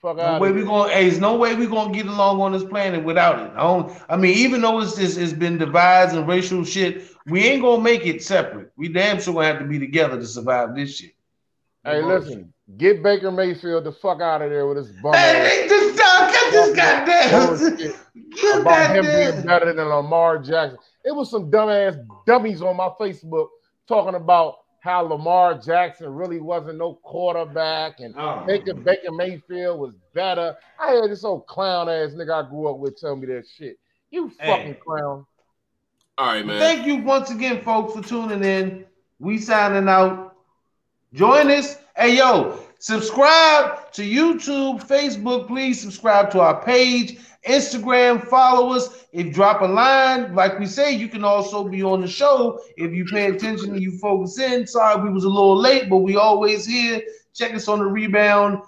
Fuck No out way we gonna. Hey, there's no way we gonna get along on this planet without it. I don't. I mean, even though it's this, it's been divides and racial shit. We ain't gonna make it separate. We damn sure gonna have to be together to survive this shit. Hey, listen, get Baker Mayfield the fuck out of there with his bum. Hey, ass this dog, get this goddamn. bullshit [LAUGHS] Get about him goddamn. being better than Lamar Jackson. It was some dumbass dummies on my Facebook talking about how Lamar Jackson really wasn't no quarterback and Oh. Baker Baker Mayfield was better. I had this old clown ass nigga I grew up with tell me that shit. You Hey. fucking clown. All right, man. Thank you once again, folks, for tuning in. We signing out. Join us. Hey, yo, subscribe to YouTube, Facebook. Please subscribe to our page, Instagram. Follow us. If drop a line, like we say, you can also be on the show if you pay attention and you focus in. Sorry, we was a little late, but we always here. Check us on the rebound.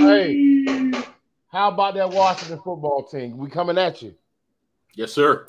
Hey, how about that Washington football team? We coming at you. Yes, sir.